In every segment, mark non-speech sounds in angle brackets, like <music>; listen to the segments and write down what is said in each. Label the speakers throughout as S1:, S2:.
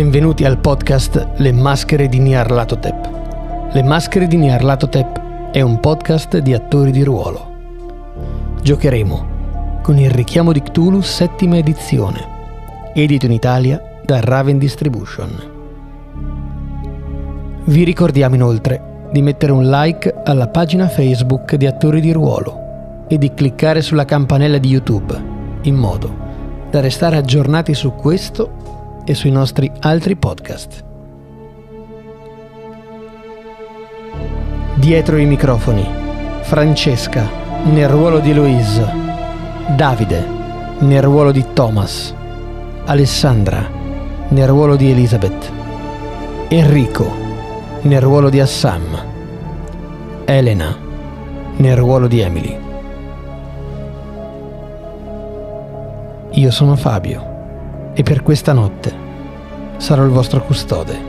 S1: Benvenuti al podcast Le maschere di Nyarlathotep. Le maschere di Nyarlathotep è un podcast di attori di ruolo. Giocheremo con il richiamo di Cthulhu settima edizione, edito in Italia da Raven Distribution. Vi ricordiamo inoltre di mettere un like alla pagina Facebook di attori di ruolo e di cliccare sulla campanella di YouTube in modo da restare aggiornati su questo e sui nostri altri podcast. Dietro i microfoni, Francesca nel ruolo di Louise, Davide nel ruolo di Thomas, Alessandra nel ruolo di Elizabeth, Enrico nel ruolo di Assam, Elena nel ruolo di Emily. Io sono Fabio e per questa notte sarò il vostro custode.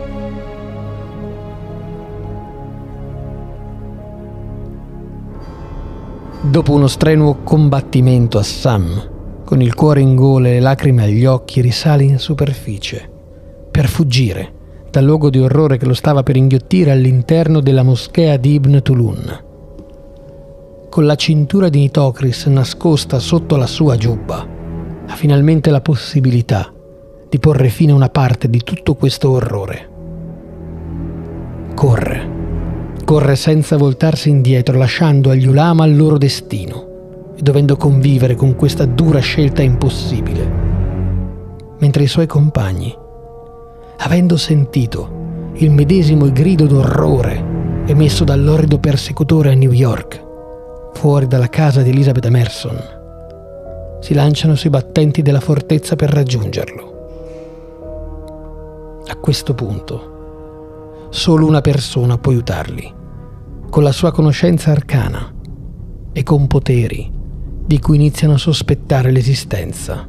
S1: Dopo uno strenuo combattimento a Sam, con il cuore in gola e le lacrime agli occhi, risale in superficie per fuggire dal luogo di orrore che lo stava per inghiottire all'interno della moschea di Ibn Tulun. Con la cintura di Nitocris nascosta sotto la sua giubba, ha finalmente la possibilità di porre fine a una parte di tutto questo orrore. Corre, corre senza voltarsi indietro, lasciando agli ulama il loro destino e dovendo convivere con questa dura scelta impossibile, mentre i suoi compagni, avendo sentito il medesimo grido d'orrore emesso dall'orrido persecutore a New York, fuori dalla casa di Elizabeth Emerson, si lanciano sui battenti della fortezza per raggiungerlo. A questo punto, solo una persona può aiutarli, con la sua conoscenza arcana e con poteri di cui iniziano a sospettare l'esistenza.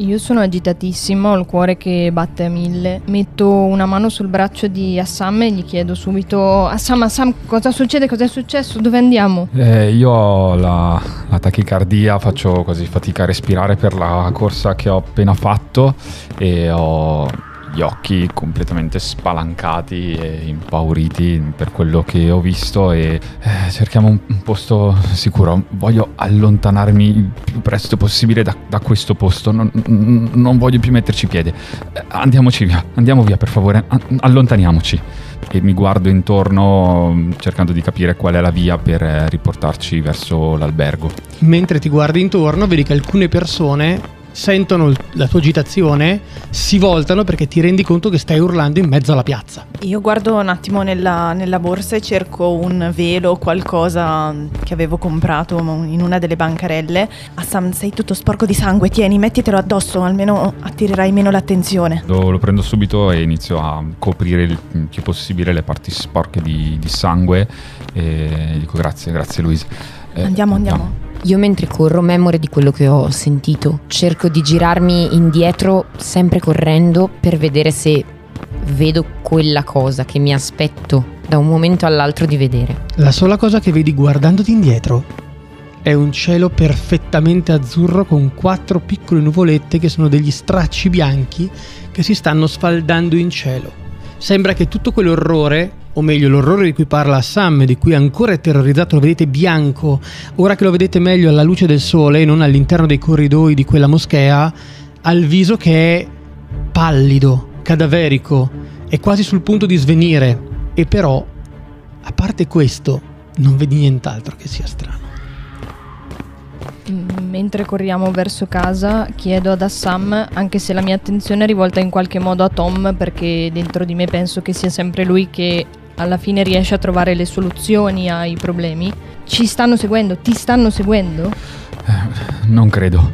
S2: Io sono agitatissimo, ho il cuore che batte a mille. Metto una mano sul braccio di Assam e gli chiedo subito: Assam, Assam, cosa succede? Cosa è successo? Dove andiamo?
S3: Eh, io ho la, la tachicardia, faccio così fatica a respirare per la corsa che ho appena fatto e ho gli occhi completamente spalancati e impauriti per quello che ho visto e eh, cerchiamo un, un, posto sicuro. Voglio allontanarmi il più presto possibile da, da questo posto, non, non, voglio più metterci piede. Eh, andiamoci via, andiamo via per favore, allontaniamoci. E mi guardo intorno cercando di capire qual è la via per riportarci verso l'albergo.
S1: Mentre ti guardi intorno vedi che alcune persone sentono la tua agitazione, si voltano perché ti rendi conto che stai urlando in mezzo alla piazza.
S4: Io guardo un attimo nella, nella borsa e cerco un velo, qualcosa che avevo comprato in una delle bancarelle. Assam, sei tutto sporco di sangue, tieni, mettitelo addosso, almeno attirerai meno l'attenzione.
S3: Lo, lo prendo subito e inizio a coprire il più possibile le parti sporche di, di sangue e dico grazie, grazie Luisa.
S4: Eh, andiamo, andiamo. No.
S5: Io mentre corro, memore di quello che ho sentito, cerco di girarmi indietro sempre correndo per vedere se vedo quella cosa che mi aspetto da un momento all'altro di vedere.
S1: La sola cosa che vedi guardandoti indietro è un cielo perfettamente azzurro con quattro piccole nuvolette che sono degli stracci bianchi che si stanno sfaldando in cielo. Sembra che tutto quell'orrore o meglio l'orrore di cui parla Sam, di cui ancora è terrorizzato, lo vedete bianco, ora che lo vedete meglio alla luce del sole e non all'interno dei corridoi di quella moschea, ha il viso che è pallido, cadaverico, è quasi sul punto di svenire, e però, a parte questo, non vedi nient'altro che sia strano.
S2: Mentre corriamo verso casa, chiedo ad Assam, anche se la mia attenzione è rivolta in qualche modo a Tom, perché dentro di me penso che sia sempre lui che alla fine riesce a trovare le soluzioni ai problemi. Ci stanno seguendo? Ti stanno seguendo?
S3: Eh, non credo.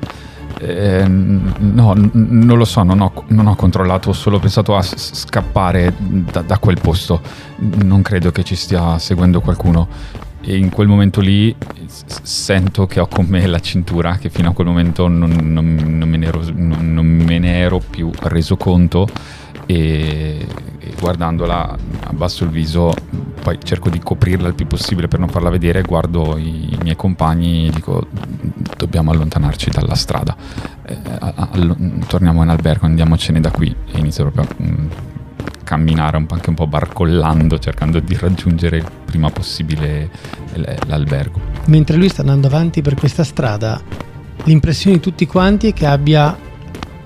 S3: Eh, no, non lo so, non ho, non ho, controllato, ho solo pensato a s- scappare da, da, quel posto. Non credo che ci stia seguendo qualcuno. E in quel momento lì sento che ho con me la cintura, che fino a quel momento non, non, non, me, ero, non me ne ero più reso conto. E, e guardandola abbasso il viso, poi cerco di coprirla il più possibile per non farla vedere, guardo i, i miei compagni e dico dobbiamo allontanarci dalla strada, eh, all- torniamo in albergo, andiamocene da qui. E inizio proprio a mm, camminare un po', anche un po' barcollando, cercando di raggiungere il prima possibile l'albergo.
S1: Mentre lui sta andando avanti per questa strada, l'impressione di tutti quanti è che abbia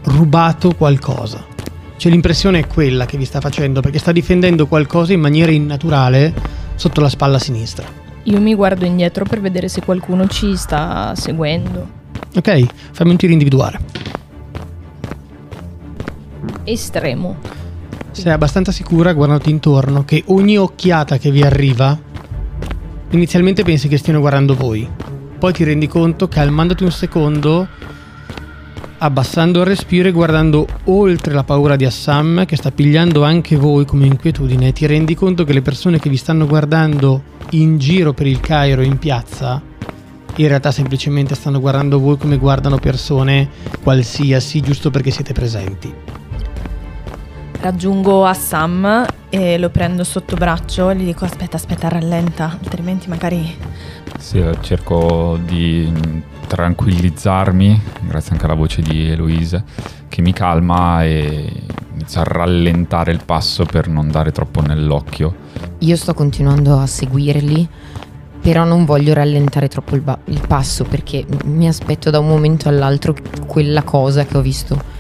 S1: rubato qualcosa. Cioè l'impressione è quella che vi sta facendo, perché sta difendendo qualcosa in maniera innaturale sotto la spalla sinistra.
S2: Io mi guardo indietro per vedere se qualcuno ci sta seguendo.
S1: Ok, fammi un tiro individuare.
S2: Estremo.
S1: Sei abbastanza sicura, guardandoti intorno, che ogni occhiata che vi arriva, inizialmente pensi che stiano guardando voi. Poi ti rendi conto, calmandoti un secondo, abbassando il respiro e guardando oltre la paura di Assam, che sta pigliando anche voi come inquietudine, ti rendi conto che le persone che vi stanno guardando in giro per il Cairo in piazza in realtà semplicemente stanno guardando voi come guardano persone qualsiasi giusto perché siete presenti.
S4: Raggiungo Assam e lo prendo sotto braccio e gli dico aspetta, aspetta, rallenta, altrimenti magari...
S3: Sì, cerco di tranquillizzarmi, grazie anche alla voce di Eloise, che mi calma e inizia a rallentare il passo per non dare troppo nell'occhio.
S5: Io sto continuando a seguirli, però non voglio rallentare troppo il, ba- il passo perché mi aspetto da un momento all'altro quella cosa che ho visto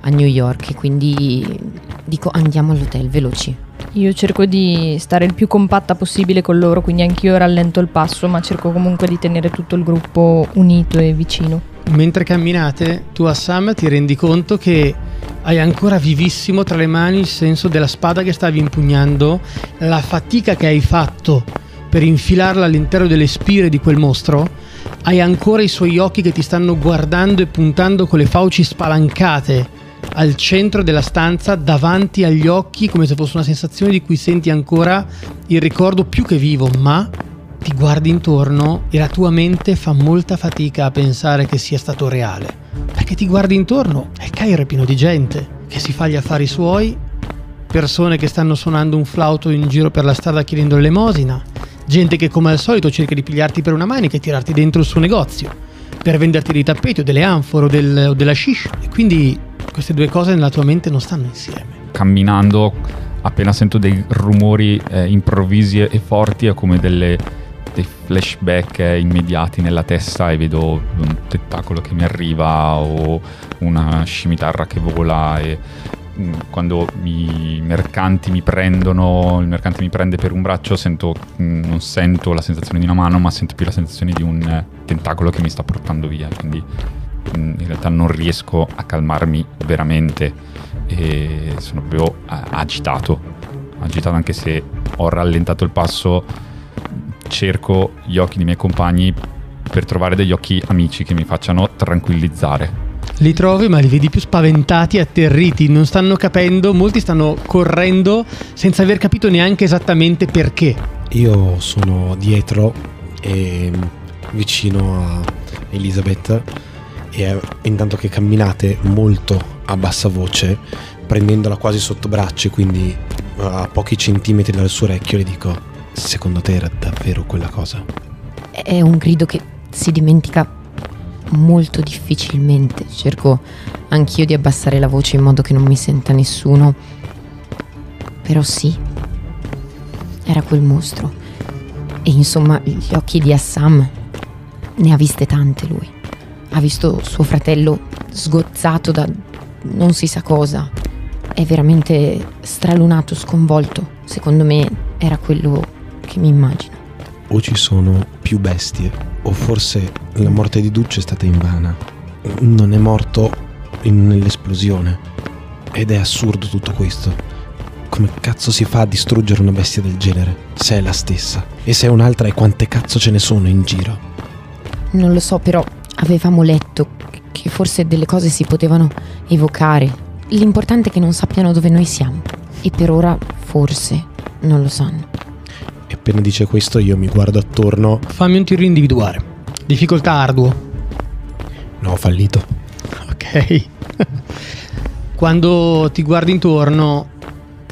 S5: a New York e quindi dico andiamo all'hotel veloci.
S2: Io cerco di stare il più compatta possibile con loro, quindi anch'io rallento il passo, ma cerco comunque di tenere tutto il gruppo unito e vicino.
S1: Mentre camminate, tu a Sam ti rendi conto che hai ancora vivissimo tra le mani il senso della spada che stavi impugnando, la fatica che hai fatto per infilarla all'interno delle spire di quel mostro, hai ancora i suoi occhi che ti stanno guardando e puntando con le fauci spalancate al centro della stanza davanti agli occhi come se fosse una sensazione di cui senti ancora il ricordo più che vivo, ma ti guardi intorno e la tua mente fa molta fatica a pensare che sia stato reale. Perché ti guardi intorno e Cairo è pieno di gente che si fa gli affari suoi, persone che stanno suonando un flauto in giro per la strada chiedendo l'elemosina, gente che come al solito cerca di pigliarti per una manica e tirarti dentro il suo negozio per venderti dei tappeti o delle anfore o, del, o della shish. E quindi queste due cose nella tua mente non stanno insieme.
S3: Camminando, appena sento dei rumori eh, improvvisi e forti, è come delle, dei flashback eh, immediati nella testa e vedo un tentacolo che mi arriva o una scimitarra che vola e mm, quando i mercanti mi prendono, il mercante mi prende per un braccio, sento, mm, non sento la sensazione di una mano, ma sento più la sensazione di un eh, tentacolo che mi sta portando via. Quindi in realtà non riesco a calmarmi veramente e sono proprio agitato, agitato anche se ho rallentato il passo, cerco gli occhi dei miei compagni per trovare degli occhi amici che mi facciano tranquillizzare.
S1: Li trovi ma li vedi più spaventati, atterriti, non stanno capendo, molti stanno correndo senza aver capito neanche esattamente perché.
S6: Io sono dietro e vicino a Elizabeth e intanto che camminate molto a bassa voce, prendendola quasi sotto braccio, quindi a pochi centimetri dal suo orecchio, le dico: Secondo te era davvero quella cosa?
S5: È un grido che si dimentica molto difficilmente. Cerco anch'io di abbassare la voce in modo che non mi senta nessuno. Però sì, era quel mostro. E insomma, gli occhi di Assam ne ha viste tante lui ha visto suo fratello sgozzato da non si sa cosa. È veramente stralunato, sconvolto. Secondo me era quello che mi immagino.
S6: O ci sono più bestie, o forse la morte di Duce è stata invana. Non è morto in, nell'esplosione. Ed è assurdo tutto questo. Come cazzo si fa a distruggere una bestia del genere? Se è la stessa. E se è un'altra e quante cazzo ce ne sono in giro?
S5: Non lo so, però avevamo letto che forse delle cose si potevano evocare. L'importante è che non sappiano dove noi siamo. E per ora forse non lo sanno.
S6: E appena dice questo io mi guardo attorno.
S1: Fammi un tiro individuare. Difficoltà arduo.
S6: No, ho fallito.
S1: Ok. <laughs> quando ti guardi intorno,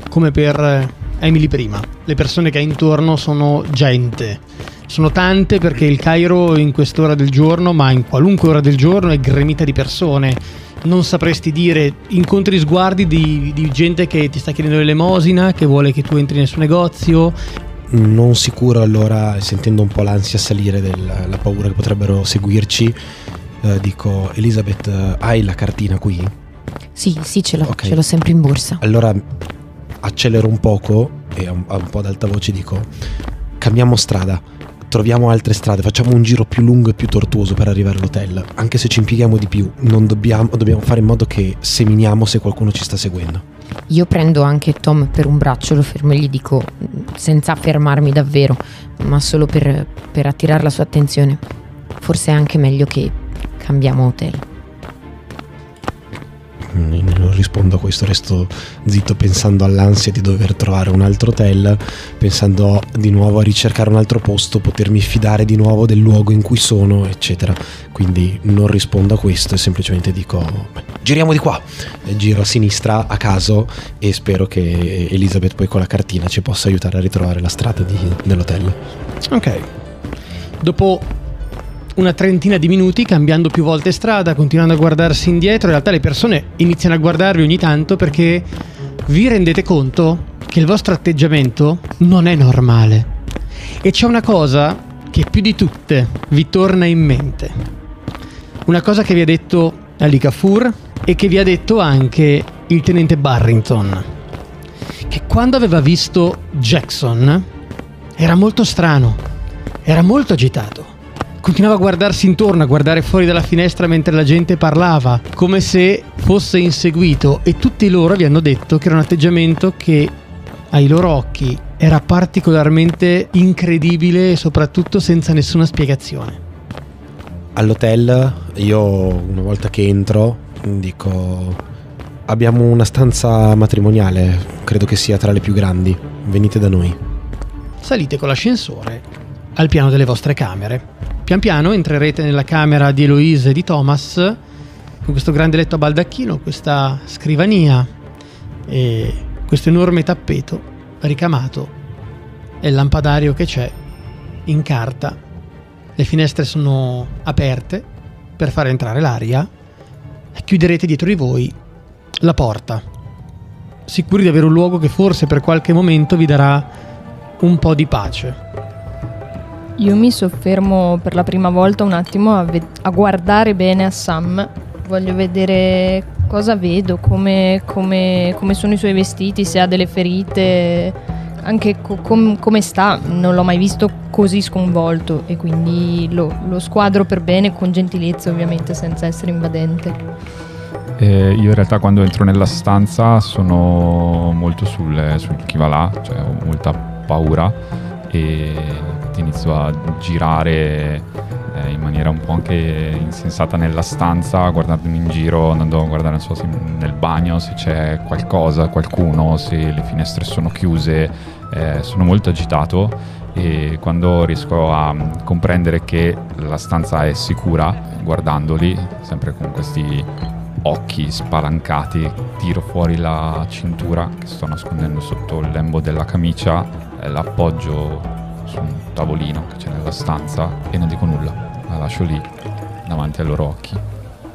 S1: come per Emily prima, le persone che hai intorno sono gente. Sono tante perché il Cairo in quest'ora del giorno, ma in qualunque ora del giorno, è gremita di persone. Non sapresti dire, incontri sguardi di, di gente che ti sta chiedendo l'elemosina, che vuole che tu entri nel suo negozio,
S6: non sicuro allora, sentendo un po' l'ansia salire della paura che potrebbero seguirci, eh, dico Elisabeth, eh, hai la cartina qui?
S5: Sì, sì, ce l'ho,
S6: Ok.
S5: ce l'ho sempre in borsa.
S6: Allora accelero un poco e a un, a un po' ad alta voce dico cambiamo strada, troviamo altre strade, facciamo un giro più lungo e più tortuoso per arrivare all'hotel, anche se ci impieghiamo di più, non dobbiamo, dobbiamo fare in modo che seminiamo se qualcuno ci sta seguendo.
S5: Io prendo anche Tom per un braccio, lo fermo e gli dico, senza fermarmi davvero, ma solo per, per attirare la sua attenzione. Forse è anche meglio che cambiamo hotel.
S6: Mm, Non rispondo a questo, resto zitto pensando all'ansia di dover trovare un altro hotel, pensando di nuovo a ricercare un altro posto, potermi fidare di nuovo del luogo in cui sono, eccetera. Quindi non rispondo a questo e semplicemente dico "Beh, giriamo di qua. Giro a sinistra a caso e spero che Elizabeth poi con la cartina ci possa aiutare a ritrovare la strada di- dell'hotel.
S1: Ok. Dopo una trentina di minuti, cambiando più volte strada, continuando a guardarsi indietro, in realtà le persone iniziano a guardarvi ogni tanto perché vi rendete conto che il vostro atteggiamento non è normale. E c'è una cosa che più di tutte vi torna in mente. Una cosa che vi ha detto Ali Kafur e che vi ha detto anche il tenente Barrington. Che quando aveva visto Jackson era molto strano, era molto agitato. Continuava a guardarsi intorno, a guardare fuori dalla finestra mentre la gente parlava, come se fosse inseguito e tutti loro vi hanno detto che era un atteggiamento che ai loro occhi era particolarmente incredibile e soprattutto senza nessuna spiegazione.
S6: All'hotel io una volta che entro dico abbiamo una stanza matrimoniale, credo che sia tra le più grandi, venite da noi.
S1: Salite con l'ascensore al piano delle vostre camere. Pian piano entrerete nella camera di Eloise e di Thomas con questo grande letto a baldacchino, questa scrivania e questo enorme tappeto ricamato e il lampadario che c'è in carta. Le finestre sono aperte per far entrare l'aria. Chiuderete dietro di voi la porta, sicuri di avere un luogo che forse per qualche momento vi darà un po' di pace.
S2: Io mi soffermo per la prima volta un attimo a, ve- a guardare bene a Sam. Voglio vedere cosa vedo, come, come- come sono i suoi vestiti, se ha delle ferite, anche co- com- come sta. Non l'ho mai visto così sconvolto e quindi lo, lo squadro per bene, con gentilezza ovviamente, senza essere invadente.
S3: Eh, io in realtà quando entro nella stanza sono molto sul, sul chi va là, cioè ho molta paura e inizio a girare eh, in maniera un po' anche insensata nella stanza, guardandomi in giro, andando a guardare so, se nel bagno se c'è qualcosa, qualcuno, se le finestre sono chiuse, eh, sono molto agitato e quando riesco a mm, comprendere che la stanza è sicura, guardandoli, sempre con questi occhi spalancati, tiro fuori la cintura che sto nascondendo sotto il lembo della camicia, eh, l'appoggio su un tavolino che c'è nella stanza e non dico nulla, la lascio lì davanti ai loro occhi.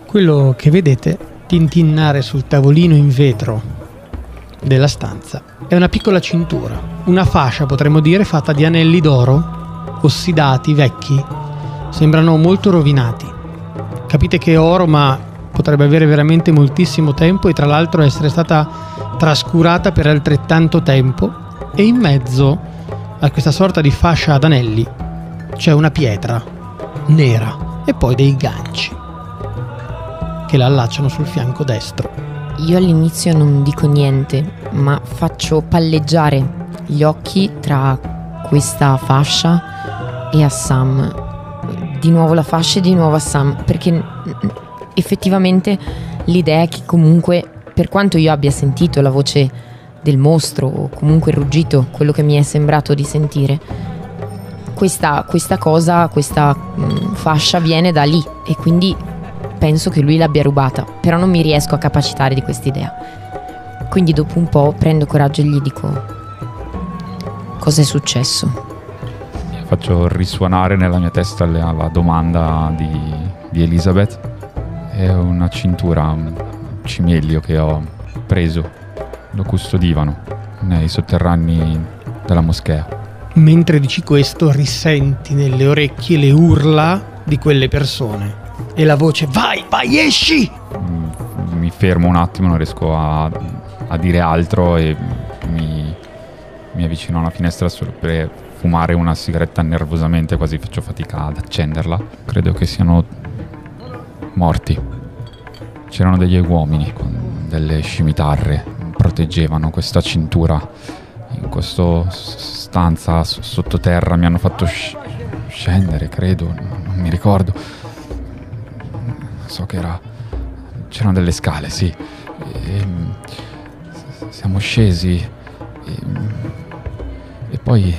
S1: Quello che vedete tintinnare sul tavolino in vetro della stanza è una piccola cintura, una fascia potremmo dire fatta di anelli d'oro, ossidati, vecchi, sembrano molto rovinati. Capite che è oro ma potrebbe avere veramente moltissimo tempo e tra l'altro essere stata trascurata per altrettanto tempo e in mezzo a questa sorta di fascia ad anelli c'è una pietra nera e poi dei ganci che la allacciano sul fianco destro.
S5: Io all'inizio non dico niente, ma faccio palleggiare gli occhi tra questa fascia e a Sam. Di nuovo la fascia e di nuovo a Sam, perché effettivamente l'idea è che comunque, per quanto io abbia sentito la voce del mostro o comunque il ruggito, quello che mi è sembrato di sentire, questa, questa cosa, questa mm, fascia viene da lì e quindi penso che lui l'abbia rubata, però non mi riesco a capacitare di quest'idea. Quindi dopo un po' prendo coraggio e gli dico cosa è successo.
S3: Faccio risuonare nella mia testa la, la domanda di, di Elizabeth. È una cintura, un cimelio che ho preso, lo custodivano nei sotterranei della moschea.
S1: Mentre dici questo, risenti nelle orecchie le urla di quelle persone e la voce vai, vai, esci!
S3: Mm, Mi fermo un attimo, non riesco a, a dire altro e mi, mi avvicino alla finestra solo per fumare una sigaretta nervosamente, quasi faccio fatica ad accenderla. Credo che siano morti. C'erano degli uomini con delle scimitarre, proteggevano questa cintura. In questa stanza sottoterra mi hanno fatto sc- scendere, credo, non, mi ricordo. So che era... c'erano delle scale, sì. E, mm, siamo scesi e, mm, e poi...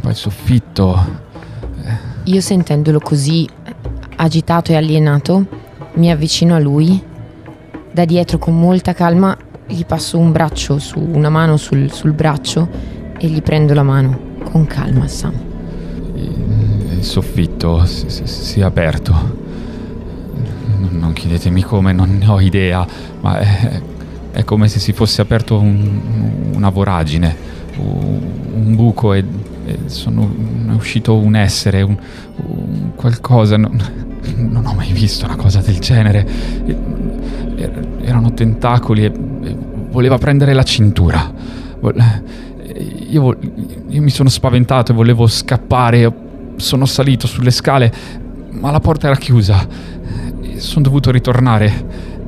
S3: poi il soffitto...
S5: Io sentendolo così agitato e alienato, mi avvicino a lui, da dietro con molta calma gli passo un braccio su una mano sul, sul braccio e gli prendo la mano con calma, Sam.
S3: Il soffitto si, si- si è aperto. Non, chiedetemi come, non ne ho idea, ma è, è come se si fosse aperto un- una voragine, un buco e, e sono, è uscito un essere, un, un qualcosa. Non, non ho mai visto una cosa del genere. Erano tentacoli e, e voleva prendere la cintura. Io, io mi sono spaventato e volevo scappare. Sono salito sulle scale, ma la porta era chiusa. Sono dovuto ritornare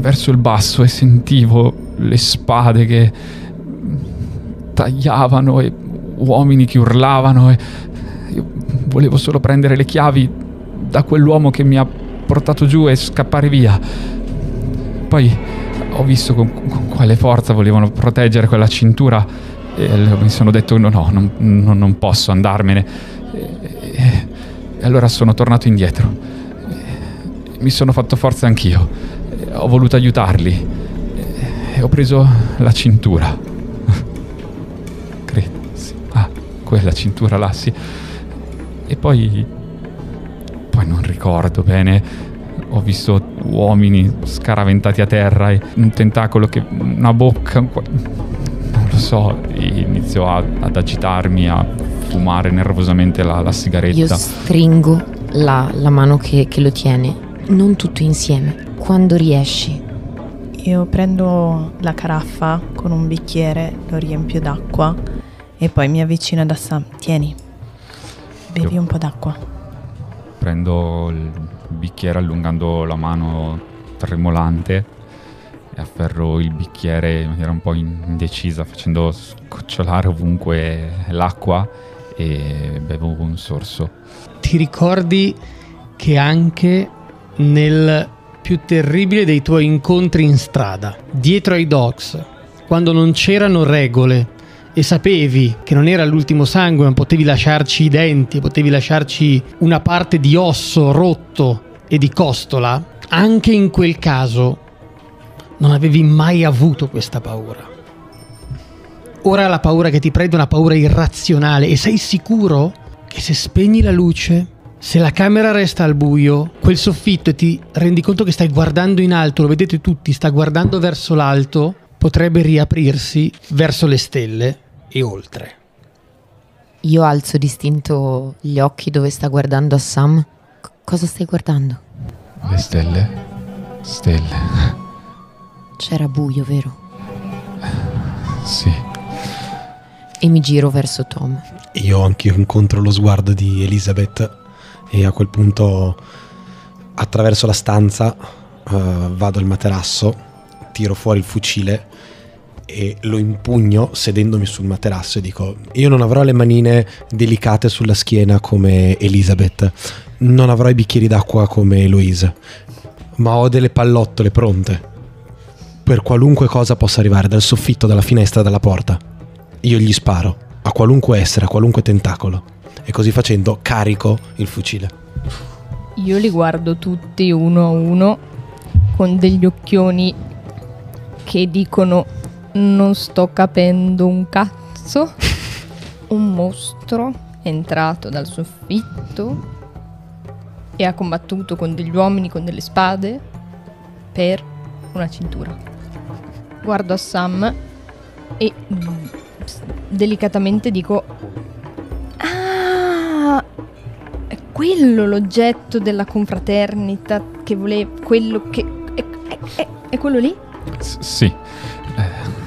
S3: verso il basso e sentivo le spade che tagliavano e uomini che urlavano e io volevo solo prendere le chiavi da quell'uomo che mi ha portato giù e scappare via. Poi ho visto con, con quale forza volevano proteggere quella cintura e mi sono detto no, no, non, non- posso andarmene. E, e- allora sono tornato indietro. E mi sono fatto forza anch'io. Ho voluto aiutarli e ho preso la cintura. <laughs> Credo, sì. Ah, quella cintura là, sì. E poi... Poi non ricordo bene ho visto uomini scaraventati a terra e un tentacolo che una bocca un qua- non lo so e inizio a- ad agitarmi a fumare nervosamente la, la
S5: Io
S3: sigaretta
S5: stringo la, la mano che, che lo tiene, non tutto insieme, quando riesci.
S4: Io prendo la caraffa con un bicchiere, lo riempio d'acqua e poi mi avvicino ad Assam. Tieni, bevi
S3: Io-
S4: un po' d'acqua.
S3: prendo il bicchiere allungando la mano tremolante e afferro il bicchiere in maniera un po' indecisa facendo scocciolare ovunque l'acqua e bevo un sorso.
S1: Ti ricordi che anche nel più terribile dei tuoi incontri in strada, dietro ai docks, quando non c'erano regole e sapevi che non era l'ultimo sangue, ma potevi lasciarci i denti, potevi lasciarci una parte di osso rotto e di costola, anche in quel caso non avevi mai avuto questa paura. Ora la paura che ti prende è una paura irrazionale e sei sicuro che se spegni la luce, se la camera resta al buio, quel soffitto e ti rendi conto che stai guardando in alto, lo vedete tutti, sta guardando verso l'alto, potrebbe riaprirsi verso le stelle e oltre.
S5: Io alzo distinto gli occhi dove sta guardando Assam. C- cosa stai guardando?
S3: le stelle stelle
S5: C'era buio, vero?
S3: sì
S5: E mi giro verso Tom.
S6: Io anche incontro lo sguardo di Elizabeth e a quel punto attraverso la stanza eh, vado al materasso, tiro fuori il fucile e lo impugno sedendomi sul materasso e dico io non avrò le manine delicate sulla schiena come Elizabeth, non avrò i bicchieri d'acqua come Eloise, ma ho delle pallottole pronte per qualunque cosa possa arrivare dal soffitto, dalla finestra, dalla porta. Io gli sparo a qualunque essere, a qualunque tentacolo. E così facendo carico il fucile.
S2: Io li guardo tutti uno a uno con degli occhioni che dicono non sto capendo un cazzo. <laughs> Un mostro è entrato dal soffitto e ha combattuto con degli uomini con delle spade per una cintura. Guardo a Sam e mm, delicatamente dico Ah, è quello l'oggetto della confraternita che voleva quello che è, è- è- quello lì?
S3: S- sì.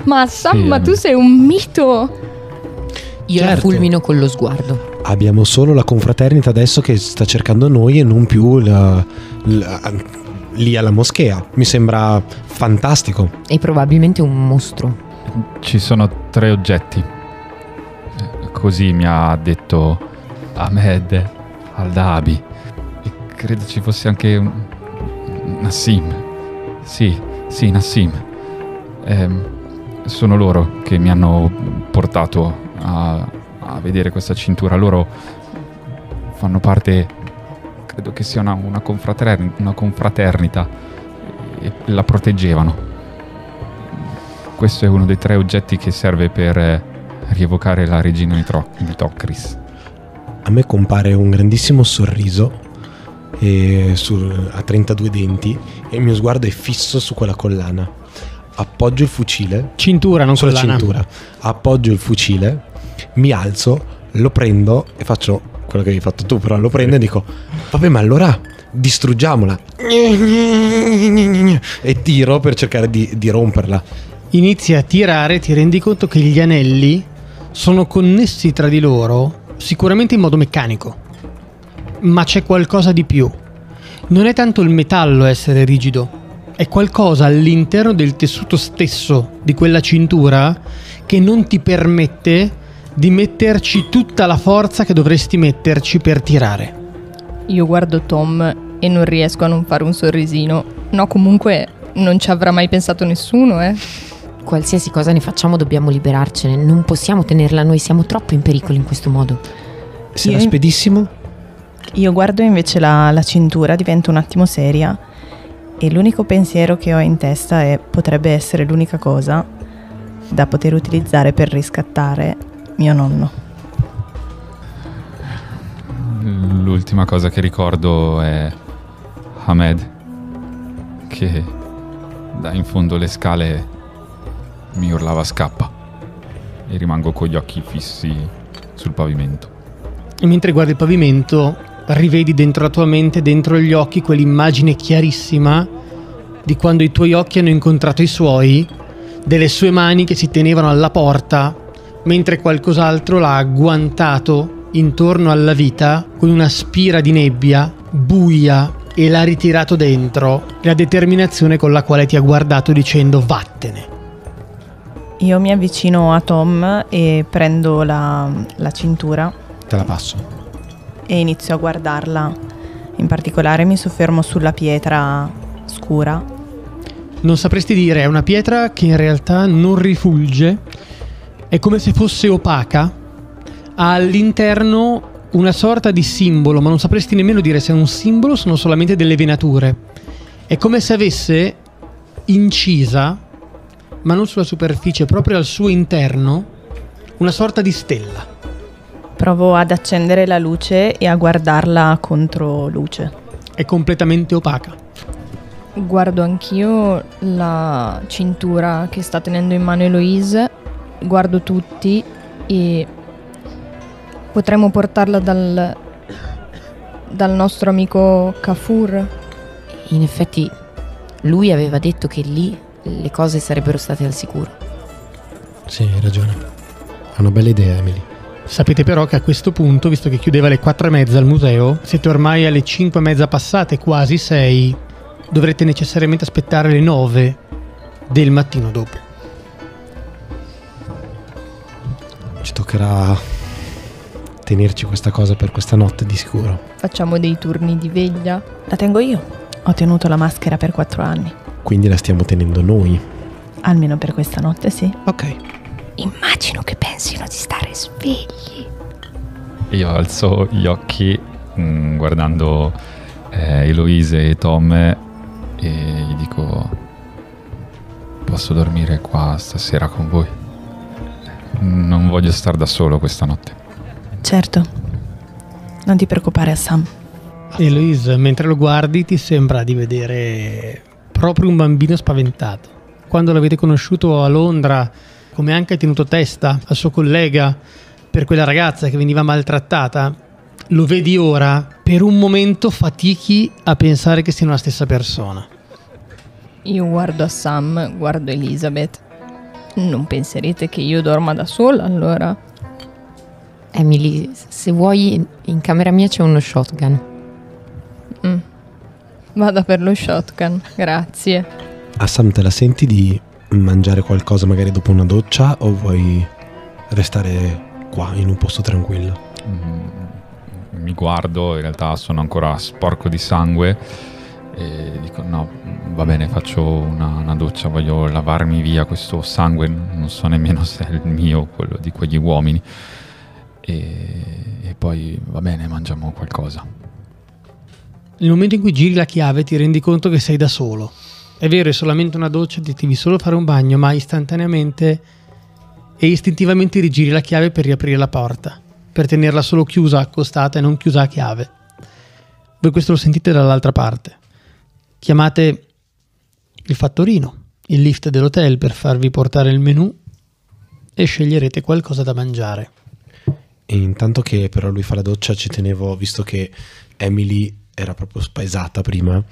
S2: Ma Sam,
S3: Sì,
S2: ma tu sei un mito!
S5: Io la
S6: Certo.
S5: fulmino con lo sguardo.
S6: Abbiamo solo la confraternita adesso che sta cercando noi e non più la- la- lì alla moschea. Mi sembra fantastico.
S5: E probabilmente un mostro.
S3: Ci sono tre oggetti. Eh, Così mi ha detto Ahmed Al-Dabi. E credo ci fosse anche un... Nassim. Sì, sì, Nassim. Ehm, sono loro che mi hanno portato a, a vedere questa cintura. Loro fanno parte, credo che sia una, una, confraterni- una confraternita e la proteggevano. Questo è uno dei tre oggetti che serve per eh, rievocare la regina Nitro- Nitocris.
S6: A me compare un grandissimo sorriso e sul- a 32 denti e il mio sguardo è fisso su quella collana. Appoggio il fucile
S1: Cintura, non
S6: sulla
S1: collana.
S6: cintura. Appoggio il fucile, mi alzo, lo prendo e faccio quello che hai fatto tu, però lo prendo e dico: Vabbè, ma allora distruggiamola. E tiro per cercare di, di romperla.
S1: Inizi a tirare, ti rendi conto che gli anelli sono connessi tra di loro sicuramente in modo meccanico. Ma c'è qualcosa di più. Non è tanto il metallo essere rigido, è qualcosa all'interno del tessuto stesso di quella cintura che non ti permette di metterci tutta la forza che dovresti metterci per tirare.
S2: Io guardo Tom e non riesco a non fare un sorrisino. No, comunque non ci avrà mai pensato nessuno, eh.
S5: Qualsiasi cosa ne facciamo dobbiamo liberarcene. Non possiamo tenerla noi, siamo troppo in pericolo in questo modo.
S6: Se
S4: Io-
S6: la spedissimo,
S4: Io guardo invece la, la cintura, divento un attimo seria e l'unico pensiero che ho in testa è potrebbe essere l'unica cosa da poter utilizzare per riscattare mio nonno.
S3: L'ultima cosa che ricordo è Ahmed che da in fondo le scale mi urlava scappa e rimango con gli occhi fissi sul pavimento.
S1: E mentre guardi il pavimento, rivedi dentro la tua mente, dentro gli occhi, quell'immagine chiarissima di quando i tuoi occhi hanno incontrato i suoi, delle sue mani che si tenevano alla porta, mentre qualcos'altro l'ha agguantato intorno alla vita con una spira di nebbia buia e l'ha ritirato dentro, la determinazione con la quale ti ha guardato dicendo vattene.
S4: Io mi avvicino a Tom e prendo la, la cintura
S6: te la passo.
S4: E inizio a guardarla. In particolare mi soffermo sulla pietra scura.
S1: Non sapresti dire, è una pietra che in realtà non rifulge, è come se fosse opaca, ha all'interno una sorta di simbolo, ma non sapresti nemmeno dire se è un simbolo o sono solamente delle venature. È come se avesse incisa, ma non sulla superficie, proprio al suo interno, una sorta di stella.
S4: Provo ad accendere la luce e a guardarla contro luce.
S1: È completamente opaca.
S2: Guardo anch'io la cintura che sta tenendo in mano Eloise, guardo tutti e potremmo portarla dal, dal nostro amico Kafur.
S5: In effetti, lui aveva detto che lì le cose sarebbero state al sicuro.
S6: Sì, hai ragione. È una bella idea, Emily.
S1: Sapete però che a questo punto, visto che chiudeva alle 4 e mezza al museo, siete ormai alle 5 e mezza passate, quasi 6, dovrete necessariamente aspettare le 9 del mattino dopo.
S6: Ci toccherà tenerci questa cosa per questa notte di sicuro.
S2: Facciamo dei turni di veglia.
S4: La tengo io. Ho tenuto la maschera per quattro anni.
S6: Quindi la stiamo tenendo noi.
S4: Almeno per questa notte sì.
S6: Ok.
S5: Immagino che pensino di stare svegli.
S3: Io alzo gli occhi mm, guardando eh, Eloise e Tom e gli dico posso dormire qua stasera con voi. Non voglio stare da solo questa notte.
S4: Certo. Non ti preoccupare, Sam.
S1: Eloise, mentre lo guardi, ti sembra di vedere proprio un bambino spaventato. Quando l'avete conosciuto a Londra, come anche ha tenuto testa al suo collega per quella ragazza che veniva maltrattata, lo vedi ora, per un momento fatichi a pensare che siano la stessa persona.
S2: Io guardo a Sam, guardo Elizabeth. Non penserete che io dorma da sola allora?
S5: Emily, se vuoi, in camera mia c'è uno shotgun.
S2: Mm. Vada per lo shotgun, grazie.
S6: Assam, te la senti di mangiare qualcosa magari dopo una doccia o vuoi restare qua in un posto tranquillo?
S3: Mm, mi guardo, in realtà sono ancora sporco di sangue e dico no, va bene, faccio una, una, doccia, voglio lavarmi via questo sangue, non so nemmeno se è il mio, quello di quegli uomini. E, e poi va bene, mangiamo qualcosa.
S1: Nel momento in cui giri la chiave ti rendi conto che sei da solo. È vero, è solamente una doccia, devi solo fare un bagno, ma istantaneamente e istintivamente rigiri la chiave per riaprire la porta, per tenerla solo chiusa, accostata e non chiusa a chiave. Voi questo lo sentite dall'altra parte. Chiamate il fattorino, il lift dell'hotel per farvi portare il menù e sceglierete qualcosa da mangiare.
S6: E intanto che però lui fa la doccia ci tenevo, visto che Emily era proprio spaesata prima,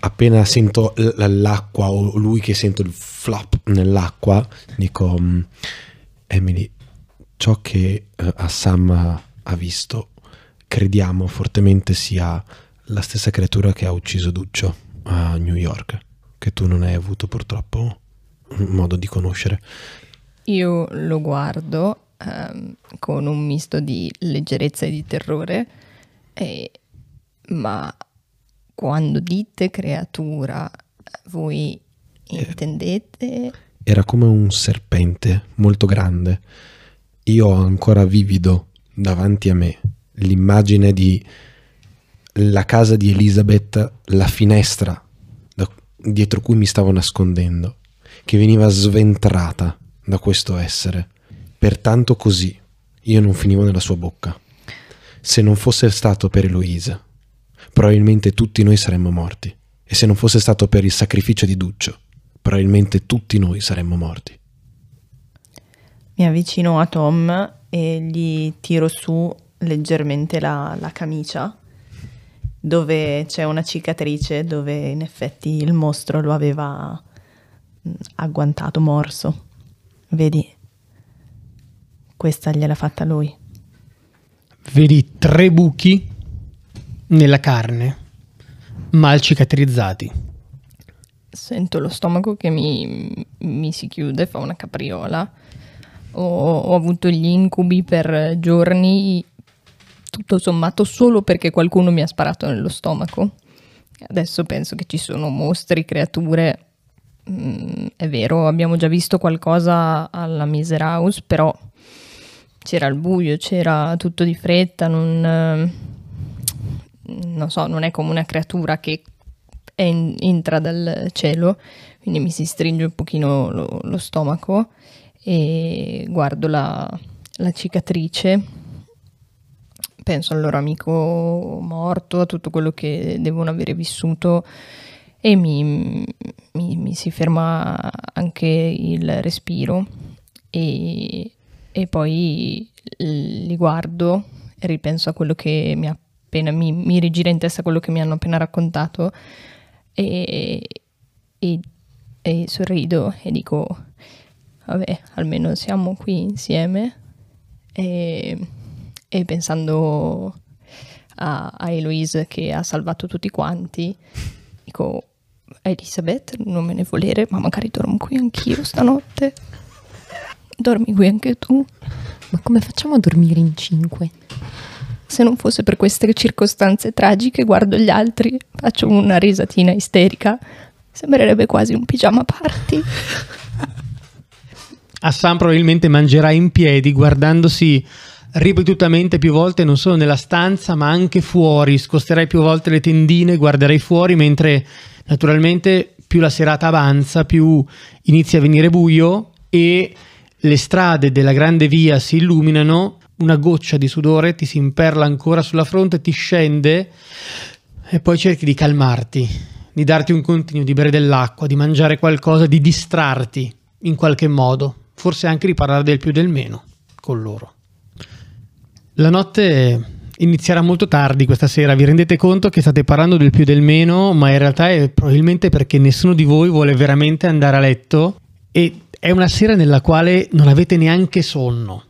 S6: appena sento l'acqua o lui che sento il flap nell'acqua, dico mm, Emily, ciò che uh, Assam ha visto crediamo fortemente sia la stessa creatura che ha ucciso Duccio a New York, che tu non hai avuto purtroppo modo di conoscere.
S2: Io lo guardo um, con un misto di leggerezza e di terrore, e, ma quando dite creatura, voi intendete?
S6: Era come un serpente molto grande. Io ho ancora vivido davanti a me l'immagine di la casa di Elizabeth, la finestra dietro cui mi stavo nascondendo, che veniva sventrata da questo essere. Pertanto così io non finivo nella sua bocca. Se non fosse stato per Eloisa, probabilmente tutti noi saremmo morti. E se non fosse stato per il sacrificio di Duccio, probabilmente tutti noi saremmo morti.
S4: Mi avvicino a Tom e gli tiro su leggermente la, la camicia dove c'è una cicatrice dove in effetti il mostro lo aveva mm, agguantato, morso. Vedi, questa gliel'ha fatta lui.
S1: Vedi tre buchi nella carne, mal cicatrizzati.
S2: Sento lo stomaco che mi, mi si chiude, fa una capriola. Ho, ho avuto gli incubi per giorni tutto sommato solo perché qualcuno mi ha sparato nello stomaco. Adesso penso che ci sono mostri, creature. Mm, è vero, abbiamo già visto qualcosa alla Miser House, però c'era il buio, c'era tutto di fretta, non, non so, non è come una creatura che in, entra dal cielo, quindi mi si stringe un pochino lo, lo stomaco e guardo la, la cicatrice. Penso al loro amico morto, a tutto quello che devono avere vissuto e mi, mi, mi si ferma anche il respiro e, e, poi li guardo e ripenso a quello che mi ha appena mi, mi rigira in testa quello che mi hanno appena raccontato e, e, e sorrido e dico vabbè almeno siamo qui insieme e e pensando a, a Eloise che ha salvato tutti quanti, dico Elisabeth, non me ne volere, ma magari dormo qui anch'io stanotte. Dormi qui anche tu.
S5: Ma come facciamo a dormire in cinque?
S2: Se non fosse per queste circostanze tragiche, guardo gli altri, faccio una risatina isterica. Sembrerebbe quasi un pigiama party. <laughs>
S1: Assam probabilmente mangerà in piedi guardandosi ripetutamente più volte, non solo nella stanza, ma anche fuori. Scosterai più volte le tendine, guarderai fuori, mentre naturalmente più la serata avanza, più inizia a venire buio e le strade della grande via si illuminano, una goccia di sudore ti si imperla ancora sulla fronte, ti scende e poi cerchi di calmarti, di darti un continuo, di bere dell'acqua, di mangiare qualcosa, di distrarti in qualche modo, forse anche di parlare del più e del meno con loro. La notte inizierà molto tardi questa sera, vi rendete conto che state parlando del più e del meno, ma in realtà è probabilmente perché nessuno di voi vuole veramente andare a letto e è una sera nella quale non avete neanche sonno.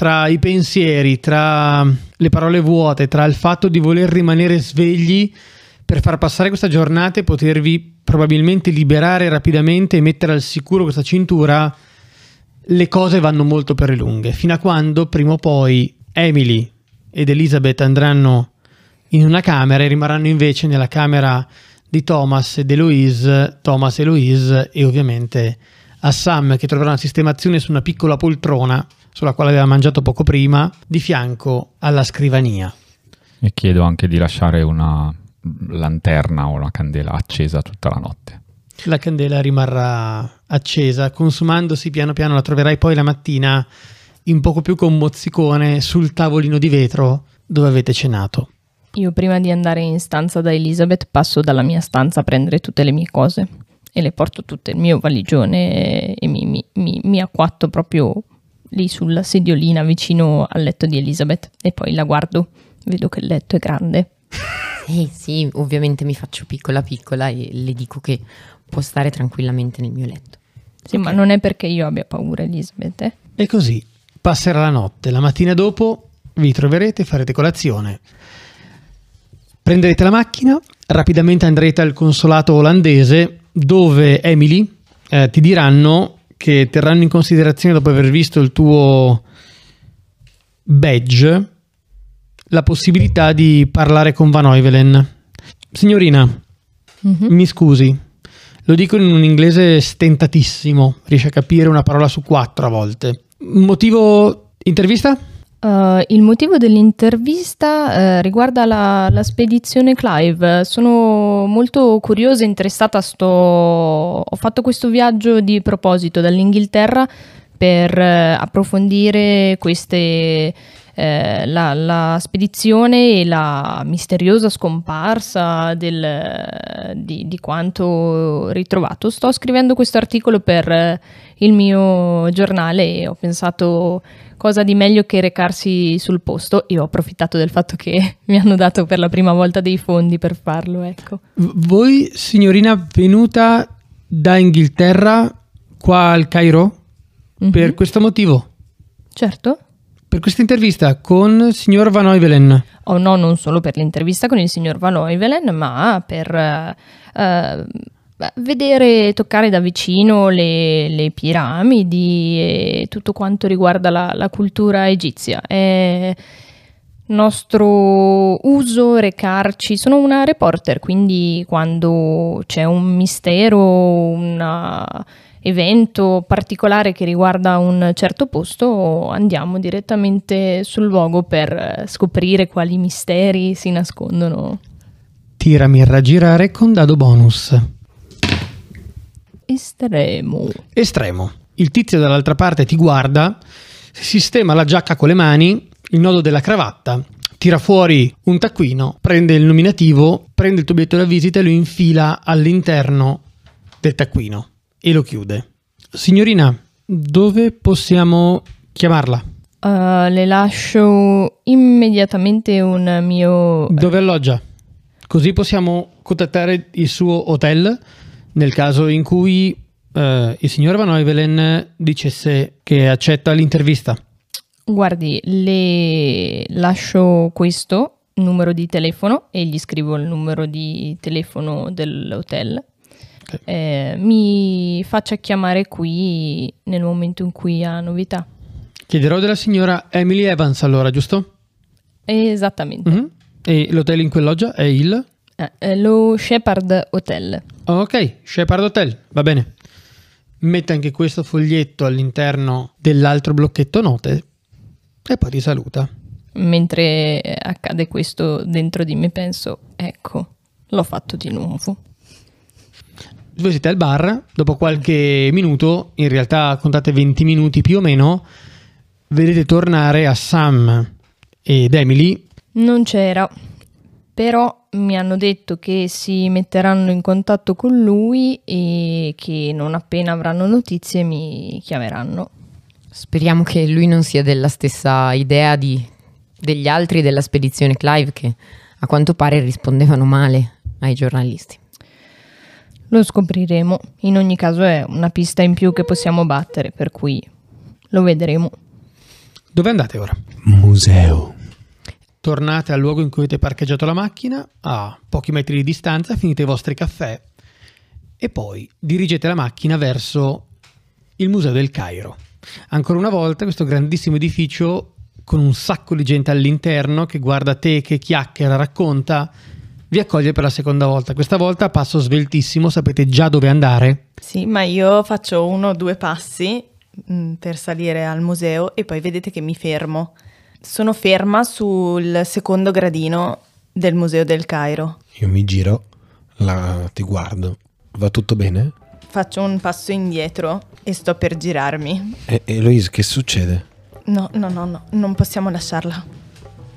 S1: Tra i pensieri, tra le parole vuote, tra il fatto di voler rimanere svegli per far passare questa giornata e potervi probabilmente liberare rapidamente e mettere al sicuro questa cintura, le cose vanno molto per le lunghe, fino a quando prima o poi Emily ed Elizabeth andranno in una camera e rimarranno invece nella camera di Thomas ed Eloise, Thomas e Eloise e ovviamente a Sam che troverà una sistemazione su una piccola poltrona sulla quale aveva mangiato poco prima, di fianco alla scrivania.
S3: E chiedo anche di lasciare una lanterna o una candela accesa tutta la notte.
S1: La candela rimarrà accesa, consumandosi piano piano, la troverai poi la mattina un poco più con mozzicone sul tavolino di vetro dove avete cenato.
S2: Io prima di andare in stanza da Elizabeth passo dalla mia stanza a prendere tutte le mie cose e le porto tutte nel mio valigione e mi, mi, mi, mi acquatto proprio lì sulla sediolina vicino al letto di Elizabeth e poi la guardo, vedo che il letto è grande.
S5: Sì, <laughs> sì, ovviamente mi faccio piccola piccola e le dico che può stare tranquillamente nel mio letto.
S2: Sì, okay. ma non è perché io abbia paura, Elizabeth. Eh?
S1: E così passerà la notte. La mattina dopo vi troverete, farete colazione. Prenderete la macchina, rapidamente andrete al consolato olandese dove Emily eh, ti diranno che terranno in considerazione dopo aver visto il tuo badge la possibilità di parlare con Van Oivelen. Signorina, mm-hmm. mi scusi, lo dico in un inglese stentatissimo, riesce a capire una parola su quattro a volte. Motivo intervista?
S2: Uh, il motivo dell'intervista uh, riguarda la, la, spedizione Clive. Sono molto curiosa e interessata. Sto... Ho fatto questo viaggio di proposito dall'Inghilterra per uh, approfondire queste, la, la, spedizione e la misteriosa scomparsa del, di, di, quanto ritrovato. Sto scrivendo questo articolo per il mio giornale e ho pensato cosa di meglio che recarsi sul posto e ho approfittato del fatto che <laughs> mi hanno dato per la prima volta dei fondi per farlo. Ecco.
S1: Voi, signorina, venuta da Inghilterra qua al Cairo mm-hmm. per questo motivo?
S2: Certo.
S1: Per questa intervista con il signor Van Oivelen?
S2: Oh no, non solo per l'intervista con il signor Van Oivelen, ma per... Uh, vedere e toccare da vicino le, le, piramidi e tutto quanto riguarda la, la cultura egizia. È nostro uso recarci. Sono una reporter, quindi quando c'è un mistero, un evento particolare che riguarda un certo posto, andiamo direttamente sul luogo per scoprire quali misteri si nascondono.
S1: Tirami a raggirare con dado bonus.
S2: Estremo.
S1: Estremo. Il tizio dall'altra parte ti guarda, sistema la giacca con le mani, il nodo della cravatta, tira fuori un taccuino, prende il nominativo, prende il tuo biglietto da visita e lo infila all'interno del taccuino e lo chiude. Signorina, dove possiamo chiamarla?
S2: Uh, le lascio immediatamente un mio...
S1: Dove alloggia? Così possiamo contattare il suo hotel nel caso in cui eh, il signor Van Oivelen dicesse che accetta l'intervista.
S2: Guardi, le lascio questo numero di telefono e gli scrivo il numero di telefono dell'hotel. Okay. Eh, mi faccia chiamare qui nel momento in cui ha novità.
S1: Chiederò della signora Emily Evans allora, giusto?
S2: Esattamente.
S1: Mm-hmm. E l'hotel in quell'oggia è il?
S2: Eh, lo Shepard Hotel.
S1: Ok, Shepard Hotel, va bene. Mette anche questo foglietto all'interno dell'altro blocchetto note e poi ti saluta.
S2: Mentre accade questo dentro di me penso, ecco, l'ho fatto di nuovo.
S1: Voi siete al bar, dopo qualche minuto, in realtà contate 20 minuti più o meno, vedete tornare a Sam ed Emily.
S2: Non c'era, però mi hanno detto che si metteranno in contatto con lui e che non appena avranno notizie mi chiameranno.
S5: Speriamo che lui non sia della stessa idea di, degli altri della spedizione Clive che a quanto pare rispondevano male ai giornalisti.
S2: Lo scopriremo. In ogni caso è una pista in più che possiamo battere, per cui lo vedremo.
S1: Dove andate ora?
S6: Museo.
S1: Tornate al luogo in cui avete parcheggiato la macchina, a pochi metri di distanza, finite i vostri caffè e poi dirigete la macchina verso il Museo del Cairo. Ancora una volta questo grandissimo edificio con un sacco di gente all'interno che guarda te, che chiacchiera, racconta, vi accoglie per la seconda volta. Questa volta passo sveltissimo, sapete già dove andare?
S4: Sì, ma io faccio uno o due passi mh, per salire al museo e poi vedete che mi fermo. Sono ferma sul secondo gradino del Museo del Cairo.
S6: Io mi giro, la, ti guardo. Va tutto bene?
S4: Faccio un passo indietro e sto per girarmi.
S6: E, Eloise, che succede?
S4: No, no, no, no, non possiamo lasciarla.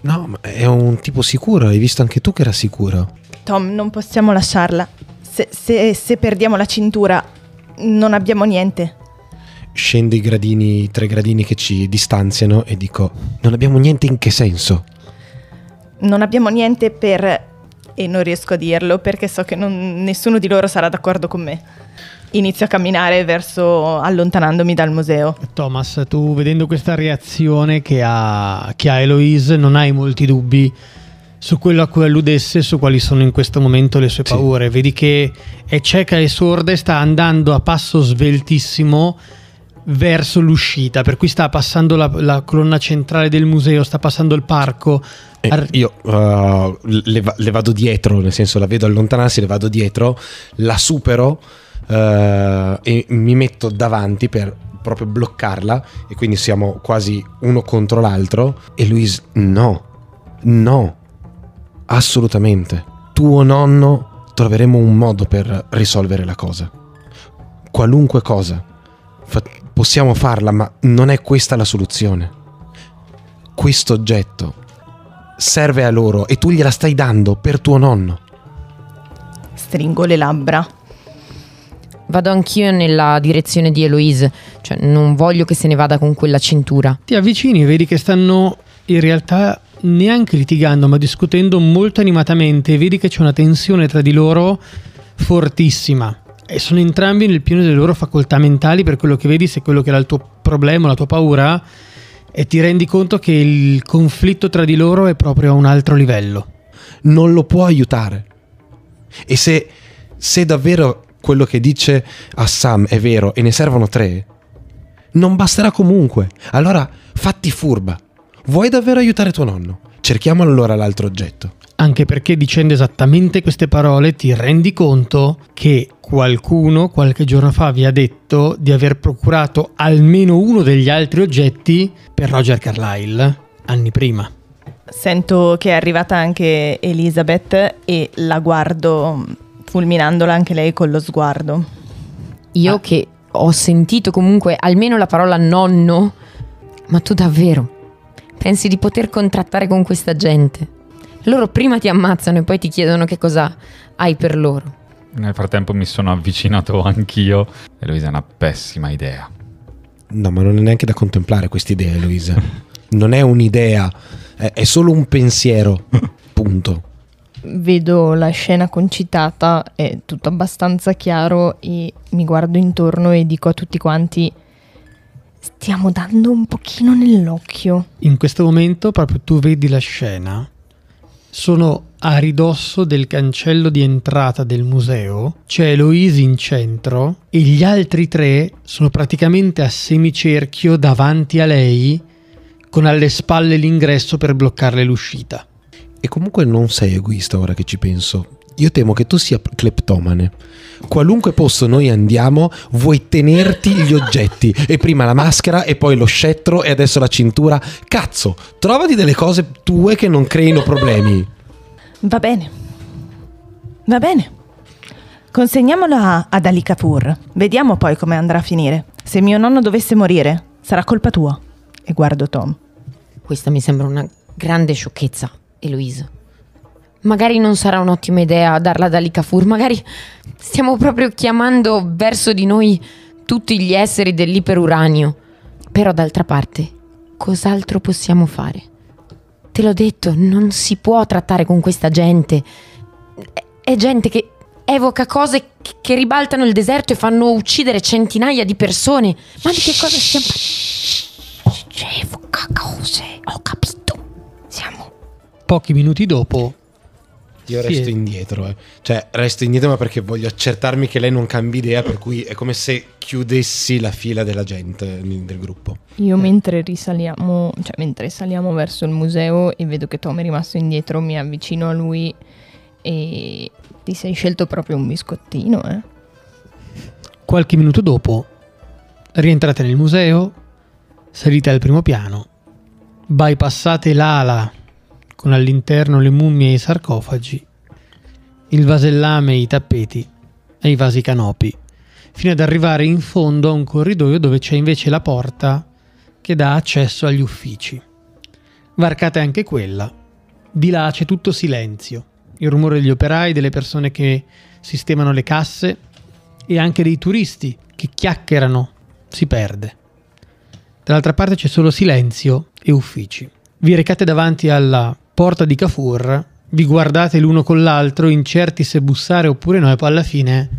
S6: No, ma è un tipo sicuro, hai visto anche tu che era sicuro.
S4: Tom, non possiamo lasciarla. Se, se- se perdiamo la cintura, non abbiamo niente.
S6: Scendo i gradini, i tre gradini che ci distanziano e dico, non abbiamo niente in che senso?
S4: Non abbiamo niente per... E non riesco a dirlo perché so che non- nessuno di loro sarà d'accordo con me. Inizio a camminare verso... allontanandomi dal museo.
S1: Thomas, tu vedendo questa reazione che ha, che ha Eloise, non hai molti dubbi su quello a cui alludesse, su quali sono in questo momento le sue
S6: Sì.
S1: paure. Vedi che è cieca e sorda e sta andando a passo sveltissimo verso l'uscita, per cui sta passando la, la colonna centrale del museo, sta passando il parco.
S6: E
S1: Ar-
S6: io uh, le, le vado dietro, nel senso la vedo allontanarsi, le vado dietro, la supero uh, e mi metto davanti per proprio bloccarla e quindi siamo quasi uno contro l'altro e Luis no, no, assolutamente. Tuo nonno troveremo un modo per risolvere la cosa. Qualunque cosa. Fa- possiamo farla, ma non è questa la soluzione. Questo oggetto serve a loro e tu gliela stai dando per tuo nonno.
S4: Stringo le labbra.
S5: Vado anch'io nella direzione di Eloise, cioè non voglio che se ne vada con quella cintura.
S1: Ti avvicini e vedi che stanno in realtà neanche litigando, ma discutendo molto animatamente. Vedi che c'è una tensione tra di loro fortissima. E sono entrambi nel pieno delle loro facoltà mentali per quello che vedi, se quello che era il tuo problema, la tua paura, e ti rendi conto che il conflitto tra di loro è proprio a un altro livello.
S6: Non lo può aiutare. E se, se davvero quello che dice a Sam è vero e ne servono tre, non basterà comunque. Allora fatti furba. Vuoi davvero aiutare tuo nonno? Cerchiamo allora l'altro oggetto.
S1: Anche perché dicendo esattamente queste parole ti rendi conto che qualcuno qualche giorno fa vi ha detto di aver procurato almeno uno degli altri oggetti per Roger Carlyle anni prima.
S4: Sento che è arrivata anche Elizabeth e la guardo fulminandola anche lei con lo sguardo.
S5: Io
S1: Ah.
S5: che ho sentito comunque almeno la parola nonno, ma tu davvero pensi di poter contrattare con questa gente? Loro prima ti ammazzano e poi ti chiedono che cosa hai per loro.
S3: Nel frattempo mi sono avvicinato anch'io e Luisa è una pessima idea.
S6: No, ma non è neanche da contemplare quest'idea, Eloisa. <laughs> Non è un'idea, è, è solo un pensiero. <laughs> Punto.
S2: Vedo la scena concitata, è tutto abbastanza chiaro e mi guardo intorno e dico a tutti quanti stiamo dando un pochino nell'occhio.
S1: In questo momento proprio tu vedi la scena. Sono a ridosso del cancello di entrata del museo, c'è Eloise in centro e gli altri tre sono praticamente a semicerchio davanti a lei con alle spalle l'ingresso per bloccarle l'uscita.
S6: E comunque non sei egoista ora che ci penso. Io temo che tu sia cleptomane. Qualunque posto noi andiamo, vuoi tenerti gli oggetti. E prima la maschera, e poi lo scettro, e adesso la cintura. Cazzo, trovati delle cose tue che non creino problemi.
S4: Va bene. Va bene. Consegniamola ad Ali Kapoor. Vediamo poi come andrà a finire. Se mio nonno dovesse morire, sarà colpa tua. E guardo Tom.
S5: Questa mi sembra una grande sciocchezza, Eloise. Magari non sarà un'ottima idea darla da Licafur, magari stiamo proprio chiamando verso di noi tutti gli esseri dell'iperuranio. Però d'altra parte, cos'altro possiamo fare? Te l'ho detto, non si può trattare con questa gente. È- gente che evoca cose che- ribaltano il deserto e fanno uccidere centinaia di persone. Ma di che cosa stiamo parlando? Evoca cose, ho capito. Siamo
S1: Pochi minuti dopo,
S6: Io
S1: Sì.
S6: resto indietro, eh. cioè resto indietro ma perché voglio accertarmi che lei non cambi idea, per cui è come se chiudessi la fila della gente eh, del gruppo.
S2: Io mentre risaliamo, cioè mentre saliamo verso il museo e vedo che Tom è rimasto indietro, mi avvicino a lui e ti sei scelto proprio un biscottino, eh?
S1: qualche minuto dopo, rientrate nel museo, salite al primo piano, bypassate l'ala con all'interno le mummie e i sarcofagi, il vasellame e i tappeti e i vasi canopi, fino ad arrivare in fondo a un corridoio dove c'è invece la porta che dà accesso agli uffici. Varcate anche quella. Di là c'è tutto silenzio, il rumore degli operai, delle persone che sistemano le casse e anche dei turisti che chiacchierano si perde. Dall'altra parte c'è solo silenzio e uffici. Vi recate davanti alla porta di Cafur, vi guardate l'uno con l'altro, incerti se bussare oppure no, e poi alla fine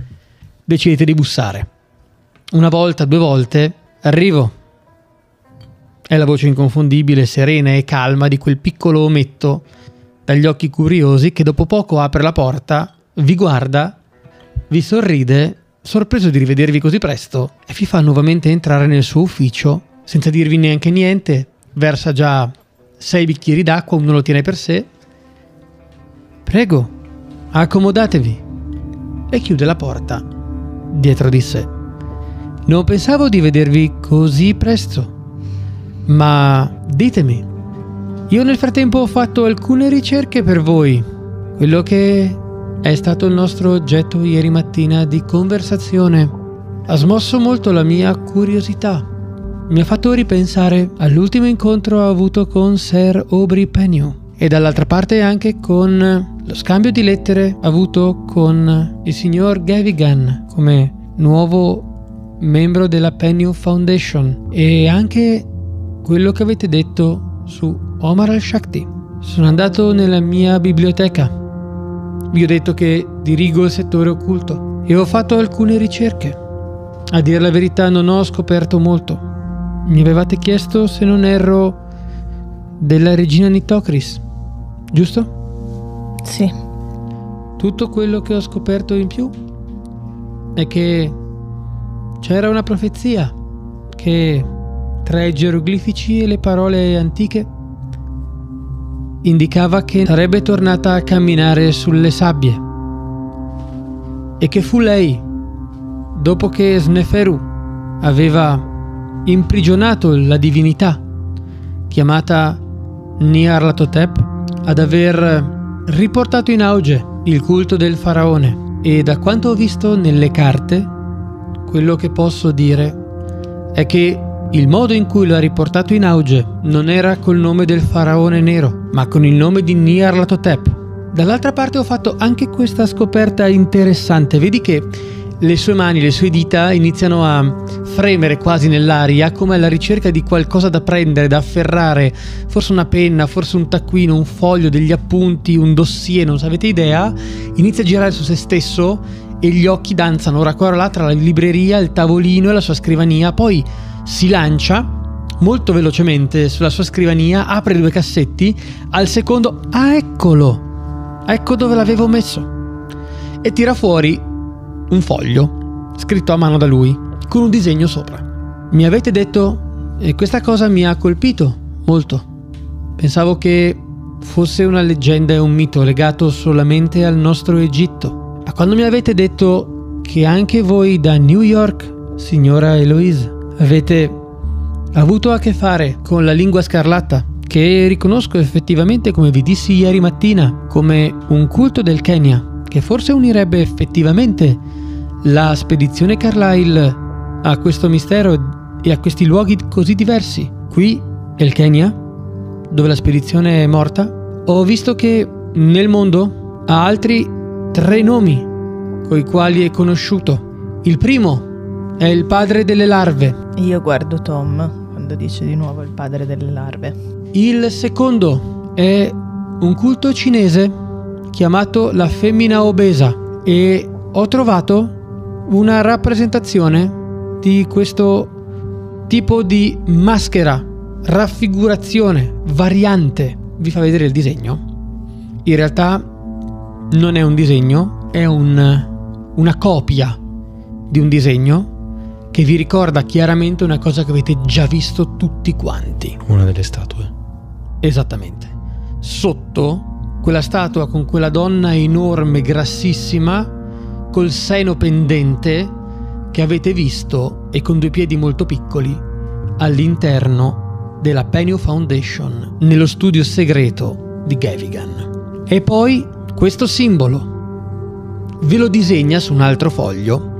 S1: decidete di bussare. Una volta, due volte, arrivo. È la voce inconfondibile, serena e calma di quel piccolo ometto dagli occhi curiosi che dopo poco apre la porta, vi guarda, vi sorride, sorpreso di rivedervi così presto, e vi fa nuovamente entrare nel suo ufficio, senza dirvi neanche niente, versa già sei bicchieri d'acqua, uno lo tiene per sé. Prego, accomodatevi. E chiude la porta dietro di sé. Non pensavo di vedervi così presto, ma ditemi, io nel frattempo ho fatto alcune ricerche per voi. Quello che è stato il nostro oggetto ieri mattina di conversazione ha smosso molto la mia curiosità. Mi ha fatto ripensare all'ultimo incontro avuto con Sir Aubrey Penny e dall'altra parte anche con lo scambio di lettere avuto con il signor Gavigan come nuovo membro della Penny Foundation e anche quello che avete detto su Omar al-Shakti. Sono andato nella mia biblioteca. Vi ho detto che dirigo il settore occulto e ho fatto alcune ricerche. A dire la verità non ho scoperto molto. Mi avevate chiesto, se non erro, della regina Nitocris, giusto?
S2: Sì.
S1: Tutto quello che ho scoperto in più è che c'era una profezia che tra i geroglifici e le parole antiche indicava che sarebbe tornata a camminare sulle sabbie e che fu lei, dopo che Sneferu aveva imprigionato la divinità chiamata Nyarlathotep, ad aver riportato in auge il culto del faraone e da quanto ho visto nelle carte, quello che posso dire è che il modo in cui lo ha riportato in auge non era col nome del faraone nero, ma con il nome di Nyarlathotep. Dall'altra parte ho fatto anche questa scoperta interessante, vedi che le sue mani, le sue dita iniziano a fremere quasi nell'aria come alla ricerca di qualcosa da prendere, da afferrare, forse una penna, forse un taccuino, un foglio, degli appunti, un dossier, non avete idea, inizia a girare su se stesso e gli occhi danzano ora qua ora là tra la libreria, il tavolino e la sua scrivania, poi si lancia molto velocemente sulla sua scrivania, apre due cassetti, al secondo, ah eccolo, ecco dove l'avevo messo, e tira fuori un foglio scritto a mano da lui con un disegno sopra. Mi avete detto e questa cosa mi ha colpito molto. Pensavo che fosse una leggenda e un mito legato solamente al nostro Egitto. Ma quando mi avete detto che anche voi da New York, signora Eloise, avete avuto a che fare con la lingua scarlatta, che riconosco effettivamente, come vi dissi ieri mattina, come un culto del Kenya, che forse unirebbe effettivamente la spedizione Carlyle a questo mistero e a questi luoghi così diversi. Qui è il Kenya, dove la spedizione è morta. Ho visto che nel mondo ha altri tre nomi coi quali è conosciuto. Il primo è il padre delle larve.
S4: Io guardo Tom quando dice di nuovo il padre delle larve.
S1: Il secondo è un culto cinese chiamato la femmina obesa e ho trovato una rappresentazione di questo tipo di maschera, raffigurazione, variante. Vi fa vedere il disegno? In realtà non è un disegno, è un, una copia di un disegno che vi ricorda chiaramente una cosa che avete già visto tutti quanti.
S6: Una delle statue.
S1: Esattamente. Sotto quella statua con quella donna enorme, grassissima, col seno pendente, che avete visto e con due piedi molto piccoli, all'interno della Penio Foundation, nello studio segreto di Gavigan. E poi questo simbolo. Ve lo disegna su un altro foglio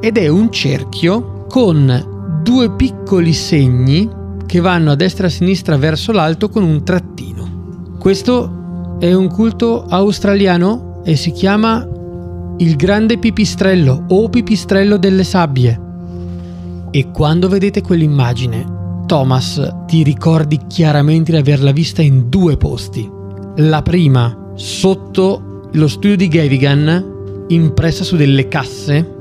S1: ed è un cerchio con due piccoli segni che vanno a destra e a sinistra verso l'alto con un trattino. Questo è un culto australiano e si chiama il grande pipistrello o pipistrello delle sabbie. E quando vedete quell'immagine, Thomas ti ricordi chiaramente di averla vista in due posti. La prima sotto lo studio di Gavigan, impressa su delle casse,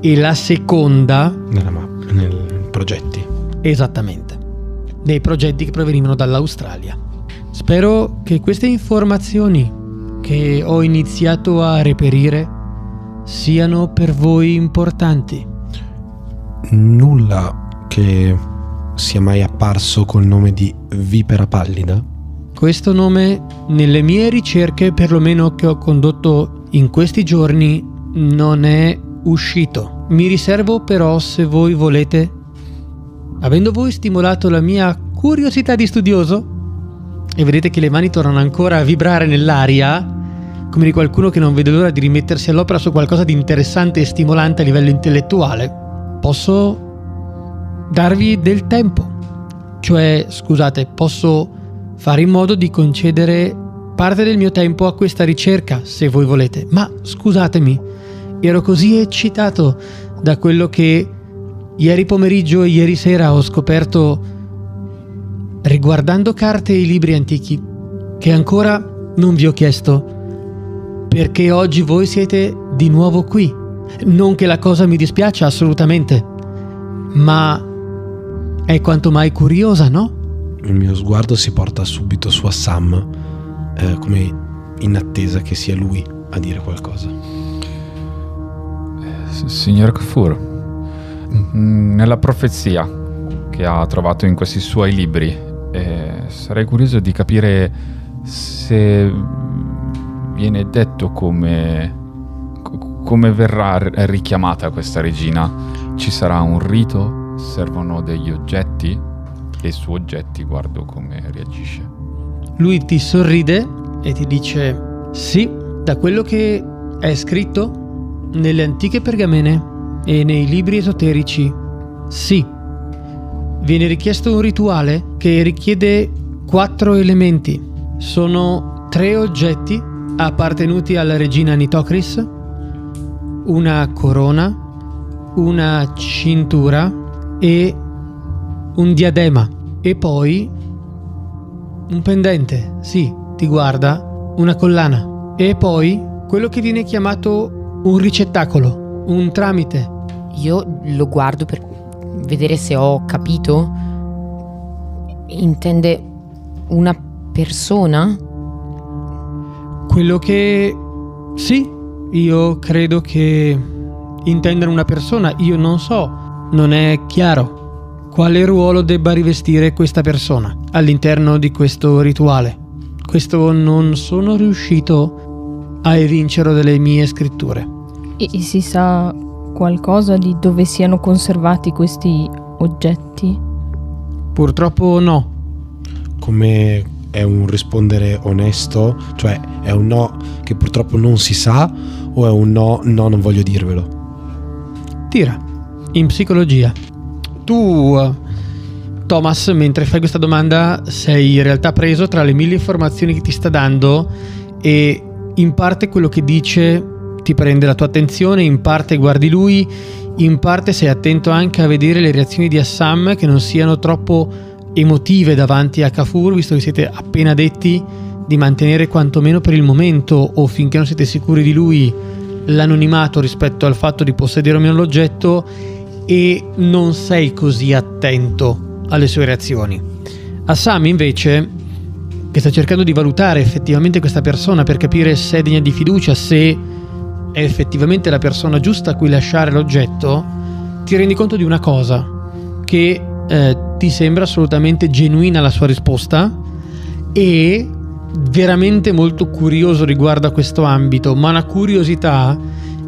S1: e la seconda
S6: Nella mappa, nei progetti.
S1: esattamente dei progetti che provenivano dall'Australia. Spero che queste informazioni che ho iniziato a reperire siano per voi importanti.
S6: Nulla che sia mai apparso col nome di Vipera Pallida?
S1: Questo nome nelle mie ricerche, perlomeno che ho condotto in questi giorni, non è uscito. Mi riservo però se voi volete, avendo voi stimolato la mia curiosità di studioso, e vedete che le mani tornano ancora a vibrare nell'aria, come di qualcuno che non vede l'ora di rimettersi all'opera su qualcosa di interessante e stimolante a livello intellettuale, posso darvi del tempo. Cioè, scusate, posso fare in modo di concedere parte del mio tempo a questa ricerca, se voi volete. Ma scusatemi, ero così eccitato da quello che ieri pomeriggio e ieri sera ho scoperto riguardando carte e libri antichi, che ancora non vi ho chiesto perché oggi voi siete di nuovo qui. Non che la cosa mi dispiaccia assolutamente, ma è quanto mai curiosa, no?
S6: Il mio sguardo si porta subito su Assam, eh, come in attesa che sia lui a dire qualcosa.
S3: Signor Kafur, nella profezia che ha trovato in questi suoi libri, eh, sarei curioso di capire se viene detto come, co- come verrà richiamata questa regina. Ci sarà un rito? Servono degli oggetti? E su oggetti guardo come reagisce.
S1: Lui ti sorride e ti dice sì, da quello che è scritto nelle antiche pergamene e nei libri esoterici, sì. Viene richiesto un rituale che richiede quattro elementi. Sono tre oggetti appartenuti alla regina Nitocris, una corona, una cintura e un diadema e poi un pendente, sì, ti guarda, una collana e poi quello che viene chiamato un ricettacolo, un tramite.
S5: Io lo guardo per vedere se ho capito. Intende una persona?
S1: Quello che sì, io credo che intendere una persona, io non so, non è chiaro quale ruolo debba rivestire questa persona all'interno di questo rituale. questo non sono riuscito a evincere delle mie scritture.
S2: E, e si sa qualcosa di dove siano conservati questi oggetti?
S1: Purtroppo no.
S6: Come è un rispondere onesto? Cioè è un no che purtroppo non si sa o è un no, no non voglio dirvelo?
S1: Tira, in psicologia. Tu, eh, Thomas, mentre fai questa domanda, sei in realtà preso tra le mille informazioni che ti sta dando e in parte quello che dice ti prende la tua attenzione, in parte guardi lui, in parte sei attento anche a vedere le reazioni di Assam che non siano troppo emotive davanti a Kafur, visto che siete appena detti di mantenere quantomeno per il momento o finché non siete sicuri di lui l'anonimato rispetto al fatto di possedere o meno l'oggetto e non sei così attento alle sue reazioni. Assam invece, che sta cercando di valutare effettivamente questa persona per capire se è degna di fiducia, se è effettivamente la persona giusta a cui lasciare l'oggetto, ti rendi conto di una cosa, che eh, ti sembra assolutamente genuina la sua risposta e veramente molto curioso riguardo a questo ambito, ma una curiosità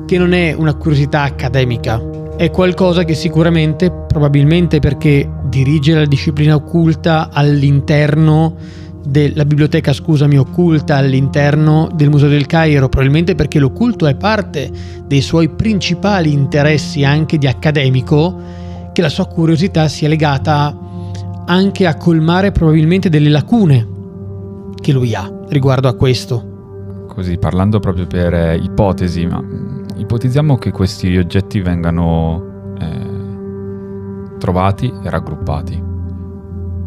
S1: che non è una curiosità accademica, è qualcosa che sicuramente, probabilmente perché dirige la disciplina occulta all'interno della biblioteca, scusami, occulta all'interno del Museo del Cairo, probabilmente perché l'occulto è parte dei suoi principali interessi anche di accademico, che la sua curiosità sia legata anche a colmare probabilmente delle lacune che lui ha riguardo a questo.
S3: Così, parlando proprio per eh, ipotesi, ma mm, ipotizziamo che questi oggetti vengano eh, trovati e raggruppati.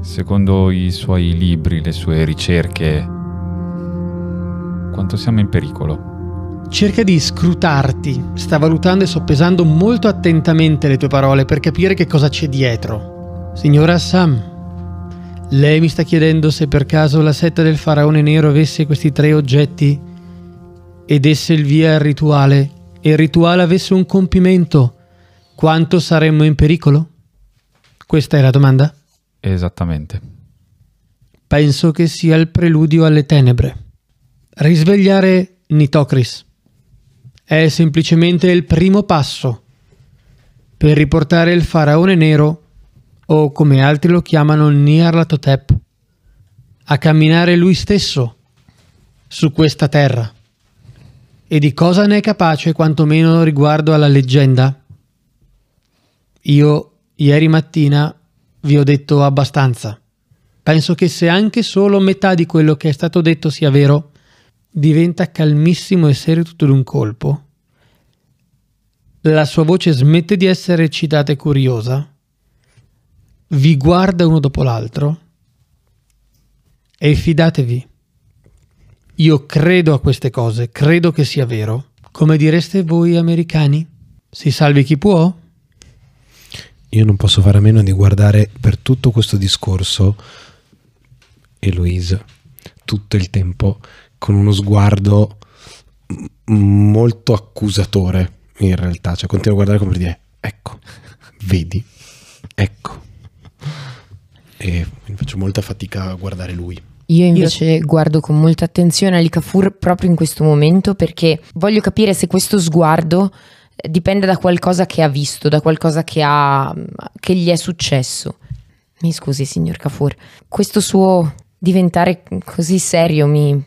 S3: Secondo i suoi libri, le sue ricerche, quanto siamo in pericolo?
S1: Cerca di scrutarti, sta valutando e soppesando molto attentamente le tue parole per capire che cosa c'è dietro. Signora Sam, lei mi sta chiedendo se per caso la setta del faraone nero avesse questi tre oggetti e desse il via al rituale e il rituale avesse un compimento, quanto saremmo in pericolo? Questa è la domanda?
S3: Esattamente.
S1: Penso che sia il preludio alle tenebre. Risvegliare Nitocris è semplicemente il primo passo per riportare il faraone nero o come altri lo chiamano Nyarlathotep, a camminare lui stesso su questa terra. E di cosa ne è capace quantomeno riguardo alla leggenda? Io ieri mattina vi ho detto abbastanza. Penso che se anche solo metà di quello che è stato detto sia vero, diventa calmissimo e serio tutto d'un colpo. La sua voce smette di essere eccitata e curiosa vi guarda uno dopo l'altro e fidatevi. Io credo a queste cose, credo che sia vero. Come direste voi americani? Si salvi chi può?
S6: Io non posso fare a meno di guardare per tutto questo discorso Eloise tutto il tempo con uno sguardo molto accusatore in realtà, cioè continuo a guardare come per dire ecco, vedi, ecco. E faccio molta fatica a guardare lui.
S5: Io invece Io... guardo con molta attenzione Alicafur proprio in questo momento perché voglio capire se questo sguardo dipende da qualcosa che ha visto, da qualcosa che, ha, che gli è successo. Mi scusi, signor Cafur, questo suo diventare così serio mi,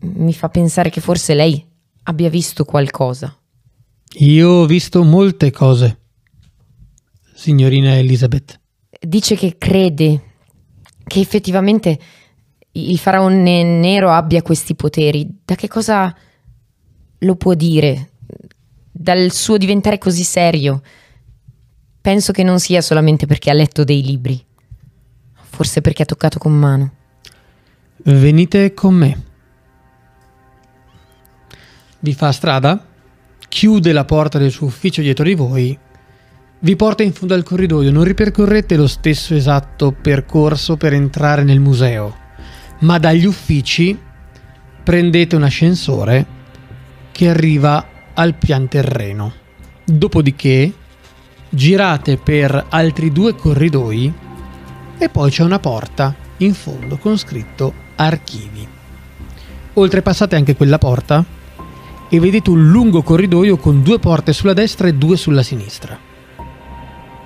S5: mi fa pensare che forse lei abbia visto qualcosa.
S1: Io ho visto molte cose, signorina Elizabeth.
S5: Dice che crede che effettivamente il faraone nero abbia questi poteri, da che cosa lo può dire? Dal suo diventare così serio? Penso che non sia solamente perché ha letto dei libri, forse perché ha toccato con mano.
S1: Venite con me. Vi fa strada, chiude la porta del suo ufficio dietro di voi vi porta in fondo al corridoio, non ripercorrete lo stesso esatto percorso per entrare nel museo, ma dagli uffici prendete un ascensore che arriva al pian terreno. Dopodiché girate per altri due corridoi e poi c'è una porta in fondo con scritto archivi. Oltrepassate anche quella porta e vedete un lungo corridoio con due porte sulla destra e due sulla sinistra.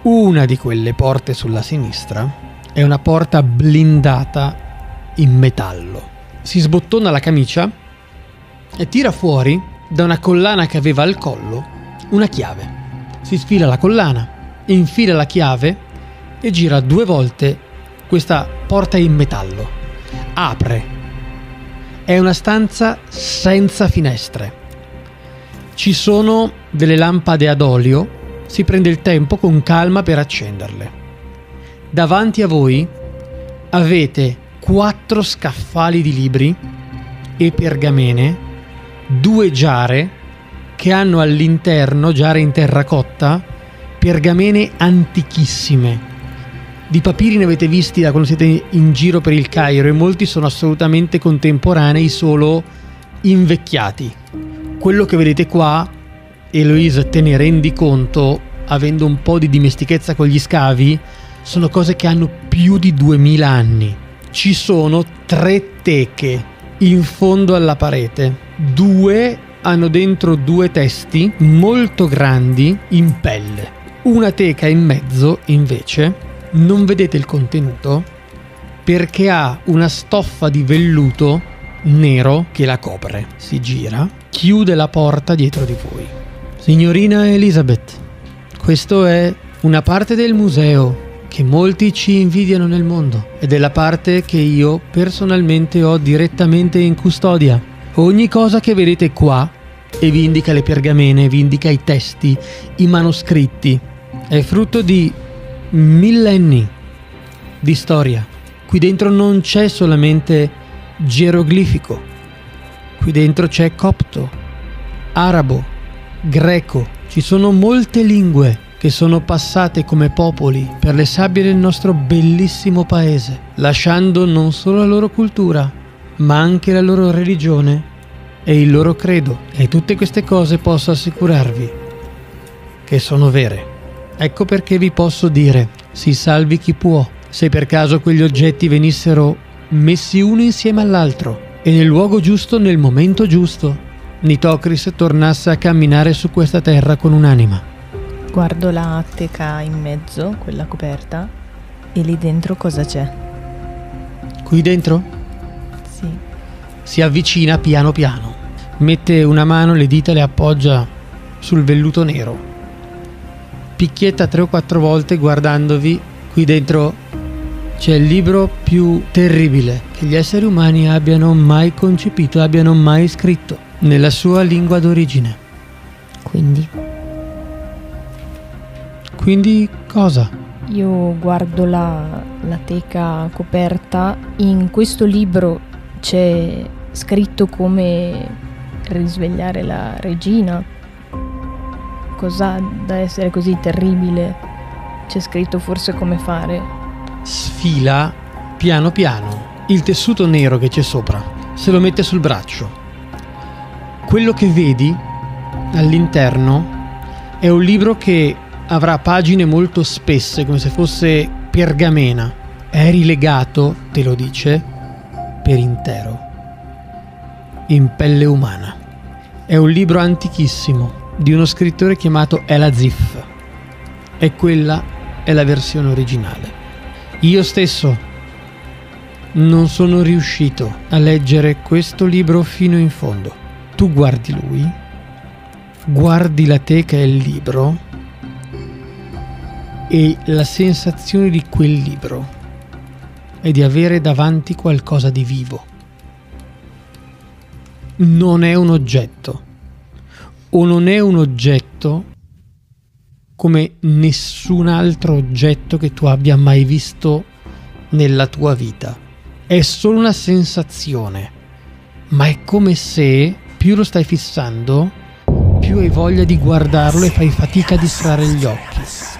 S1: Una di quelle porte sulla sinistra è una porta blindata in metallo. Si sbottona la camicia e tira fuori da una collana che aveva al collo una chiave. Si sfila la collana, infila la chiave e gira due volte questa porta in metallo. Apre. È una stanza senza finestre. Ci sono delle lampade ad olio, si prende il tempo con calma per accenderle. Davanti a voi avete quattro scaffali di libri e pergamene, due giare che hanno all'interno, giare in terracotta, pergamene antichissime. Di papiri ne avete visti da quando siete in giro per il Cairo e molti sono assolutamente contemporanei, solo invecchiati. Quello che vedete qua, Eloise, te ne rendi conto, avendo un po' di dimestichezza con gli scavi, sono cose che hanno più di 2000 anni ci sono tre teche in fondo alla parete. Due hanno dentro due testi molto grandi in pelle. Una teca in mezzo, invece, non vedete il contenuto perché ha una stoffa di velluto nero che la copre. Si gira, chiude la porta dietro di voi. Signorina Elizabeth, questo è una parte del museo che molti ci invidiano nel mondo ed è la parte che io personalmente ho direttamente in custodia. Ogni cosa che vedete qua e vi indica le pergamene, vi indica i testi, i manoscritti, è frutto di millenni di storia. Qui dentro non c'è solamente geroglifico, qui dentro c'è copto, arabo, greco, ci sono molte lingue che sono passate come popoli per le sabbie del nostro bellissimo paese, lasciando non solo la loro cultura, ma anche la loro religione e il loro credo. E tutte queste cose posso assicurarvi che sono vere. Ecco perché vi posso dire, si salvi chi può. Se per caso quegli oggetti venissero messi uno insieme all'altro e nel luogo giusto nel momento giusto, Nitocris tornasse a camminare su questa terra con un'anima.
S4: Guardo la teca in mezzo, quella coperta, e lì dentro cosa c'è?
S1: Qui dentro?
S4: Sì.
S1: Si avvicina piano piano. Mette una mano, le dita le appoggia sul velluto nero. Picchietta tre o quattro volte guardandovi. Qui dentro c'è il libro più terribile che gli esseri umani abbiano mai concepito, abbiano mai scritto, nella sua lingua d'origine.
S5: Quindi
S1: quindi cosa?
S2: Io guardo la, la teca coperta, in questo libro c'è scritto come risvegliare la regina. Cos'ha da essere così terribile? C'è scritto forse come fare.
S1: Sfila piano piano il tessuto nero che c'è sopra, se lo mette sul braccio. Quello che vedi all'interno è un libro che avrà pagine molto spesse, come se fosse pergamena. È rilegato, te lo dice, per intero, in pelle umana. È un libro antichissimo di uno scrittore chiamato Elazif e quella è la versione originale. Io stesso non sono riuscito a leggere questo libro fino in fondo. Tu guardi lui, guardi la teca e il libro e la sensazione di quel libro è di avere davanti qualcosa di vivo. Non è un oggetto o non è un oggetto come nessun altro oggetto che tu abbia mai visto nella tua vita. È solo una sensazione, ma è come se più lo stai fissando, più hai voglia di guardarlo e fai fatica a distrarre gli occhi.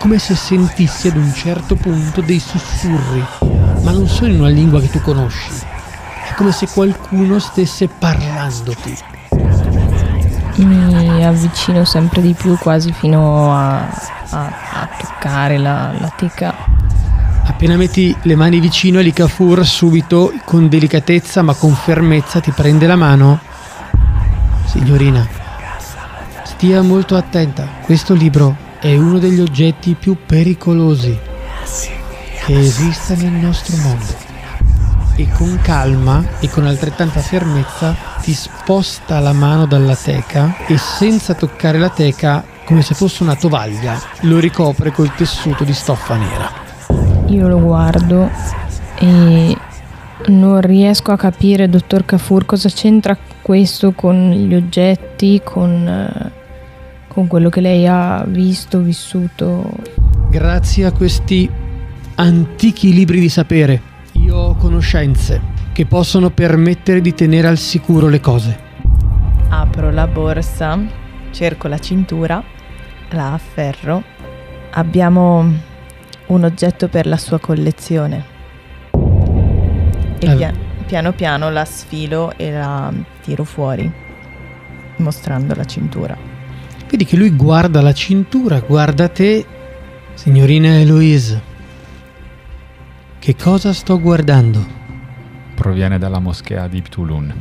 S1: Come se sentissi ad un certo punto dei sussurri, ma non sono in una lingua che tu conosci. È come se qualcuno stesse parlandoti.
S2: Mi avvicino sempre di più, quasi fino a, a, a toccare la, la teca.
S1: Appena metti le mani vicino, Elikafur subito, con delicatezza ma con fermezza, ti prende la mano. Signorina, stia molto attenta. Questo libro è uno degli oggetti più pericolosi che esista nel nostro mondo. E con calma e con altrettanta fermezza ti sposta la mano dalla teca e senza toccare la teca, come se fosse una tovaglia, lo ricopre col tessuto di stoffa nera.
S2: Io lo guardo e non riesco a capire, dottor Cafur, cosa c'entra questo con gli oggetti, con, eh, con quello che lei ha visto, vissuto.
S1: Grazie a questi antichi libri di sapere, io ho conoscenze che possono permettere di tenere al sicuro le cose.
S4: Apro la borsa, cerco la cintura, la afferro. Abbiamo un oggetto per la sua collezione. E pia- piano piano la sfilo e la tiro fuori, mostrando la cintura.
S1: Vedi che lui guarda la cintura, guarda te, signorina Eloise. Che cosa sto guardando?
S3: Proviene dalla moschea di Ptulun.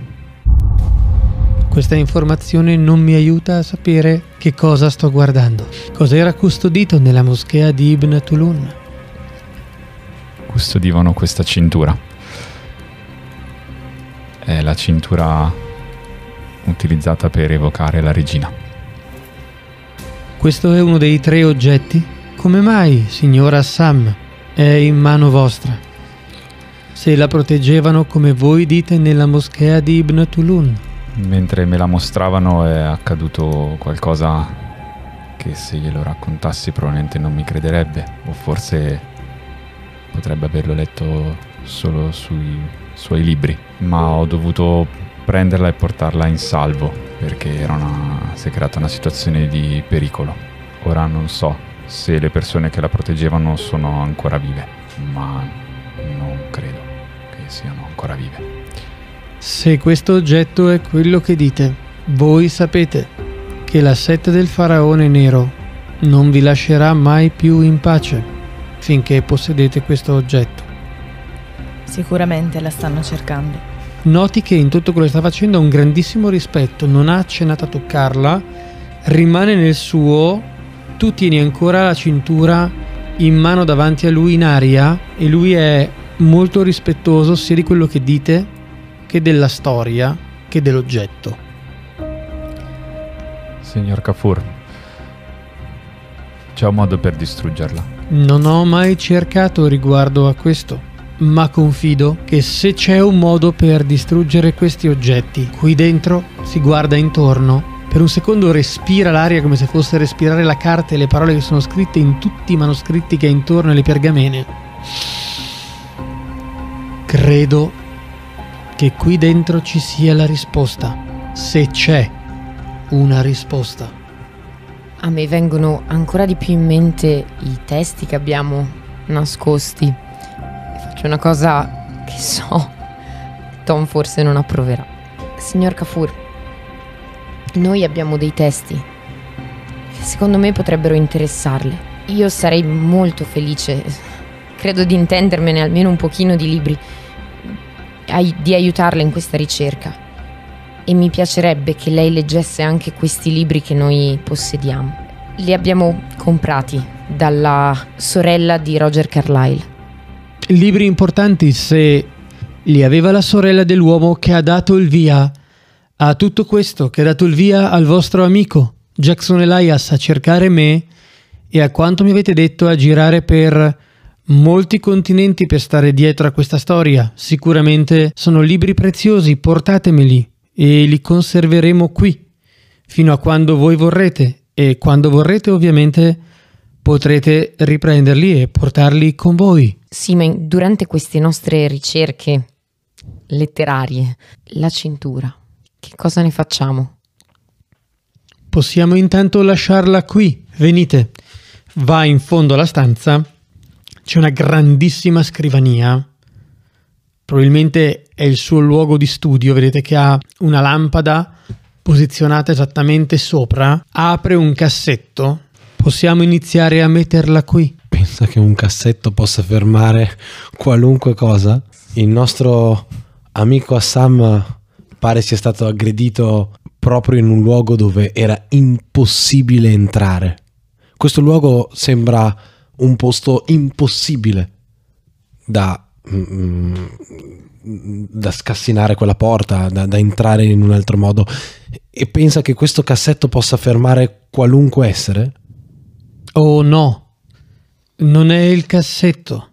S1: Questa informazione non mi aiuta a sapere che cosa sto guardando. Cos'era custodito nella moschea di Ibn Tulun?
S3: Custodivano questa cintura. È la cintura utilizzata per evocare la regina.
S1: Questo è uno dei tre oggetti? Come mai, signora Sam, è in mano vostra? Se la proteggevano come voi dite nella moschea di Ibn Tulun.
S3: Mentre me la mostravano è accaduto qualcosa che se glielo raccontassi probabilmente non mi crederebbe, o forse potrebbe averlo letto solo sui suoi libri, ma ho dovuto prenderla e portarla in salvo perché era una, si è creata una situazione di pericolo. Ora non so se le persone che la proteggevano sono ancora vive, ma non credo che siano ancora vive.
S1: Se questo oggetto è quello che dite, voi sapete che la setta del faraone nero non vi lascerà mai più in pace finché possedete questo oggetto.
S4: Sicuramente la stanno cercando.
S1: Noti che in tutto quello che sta facendo ha un grandissimo rispetto, non ha accennato a toccarla, rimane nel suo, tu tieni ancora la cintura in mano davanti a lui in aria e lui è molto rispettoso sia di quello che dite che della storia che dell'oggetto.
S3: Signor Kafur, c'è un modo per distruggerla.
S1: Non ho mai cercato riguardo a questo, ma confido che se c'è un modo per distruggere questi oggetti, qui dentro si guarda intorno, per un secondo respira l'aria come se fosse respirare la carta e le parole che sono scritte in tutti i manoscritti che ha intorno alle pergamene. Credo che qui dentro ci sia la risposta, se c'è una risposta.
S5: A me vengono ancora di più in mente i testi che abbiamo nascosti. Faccio una cosa che so, Tom forse non approverà. Signor Kafur, noi abbiamo dei testi che secondo me potrebbero interessarle. Io sarei molto felice, credo di intendermene almeno un pochino di libri, di aiutarla in questa ricerca. E mi piacerebbe che lei leggesse anche questi libri che noi possediamo. Li abbiamo comprati dalla sorella di Roger Carlyle.
S1: Libri importanti se li aveva la sorella dell'uomo che ha dato il via a tutto questo, che ha dato il via al vostro amico Jackson Elias a cercare me e a quanto mi avete detto a girare per molti continenti per stare dietro a questa storia. Sicuramente sono libri preziosi, portatemeli e li conserveremo qui fino a quando voi vorrete e quando vorrete ovviamente potrete riprenderli e portarli con voi.
S5: Sì, ma durante queste nostre ricerche letterarie, la cintura, che cosa ne facciamo?
S1: Possiamo intanto lasciarla qui. Venite. Va in fondo alla stanza. C'è una grandissima scrivania. Probabilmente è il suo luogo di studio. Vedete che ha una lampada posizionata esattamente sopra. Apre un cassetto. Possiamo iniziare a metterla qui.
S6: pensa che un cassetto possa fermare qualunque cosa? Il nostro amico Assam pare sia stato aggredito proprio in un luogo dove era impossibile entrare. Questo luogo sembra un posto impossibile da, mm, da scassinare quella porta, da, da entrare in un altro modo. E pensa che questo cassetto possa fermare qualunque essere?
S1: Oh no, non è il cassetto.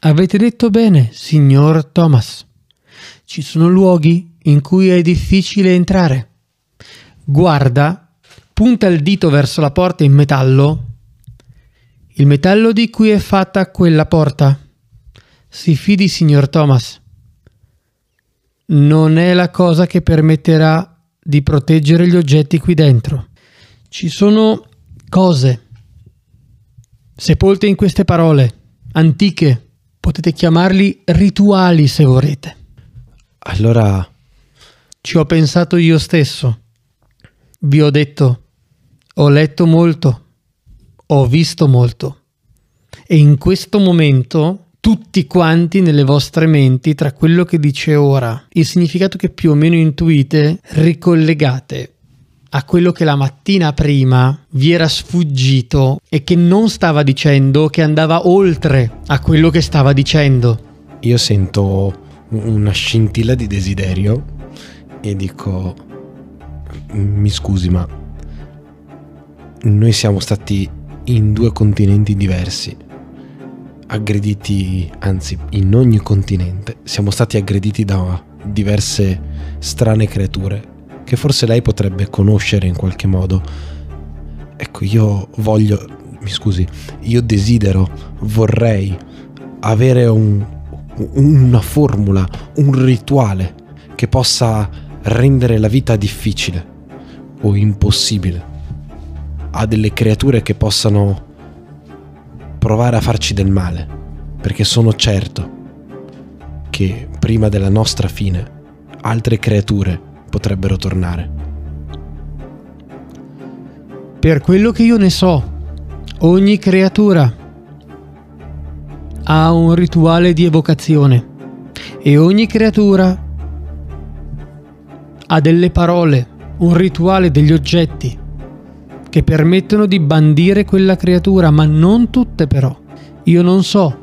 S1: Avete detto bene, signor Thomas. Ci sono luoghi in cui è difficile entrare. Guarda, punta il dito verso la porta in metallo. Il metallo di cui è fatta quella porta. Si fidi, signor Thomas. Non è la cosa che permetterà di proteggere gli oggetti qui dentro. Ci sono cose sepolte in queste parole, antiche, potete chiamarli rituali se vorrete.
S6: Allora
S1: Ci ho pensato io stesso. Vi ho detto, ho letto molto, ho visto molto. E in questo momento, tutti quanti nelle vostre menti, tra quello che dice ora, il significato che più o meno intuite, ricollegate a quello che la mattina prima vi era sfuggito e che non stava dicendo, che andava oltre a quello che stava dicendo.
S6: io sento una scintilla di desiderio e dico mi scusi ma noi siamo stati in due continenti diversi aggrediti anzi in ogni continente siamo stati aggrediti da diverse strane creature che forse lei potrebbe conoscere in qualche modo. Ecco io voglio mi scusi io desidero vorrei avere un, una formula un rituale che possa rendere la vita difficile o impossibile. A delle creature che possano provare a farci del male, perché sono certo che prima della nostra fine altre creature potrebbero tornare.
S1: Per quello che io ne so, ogni creatura ha un rituale di evocazione e ogni creatura ha delle parole, un rituale degli oggetti che permettono di bandire quella creatura, ma non tutte però. Io non so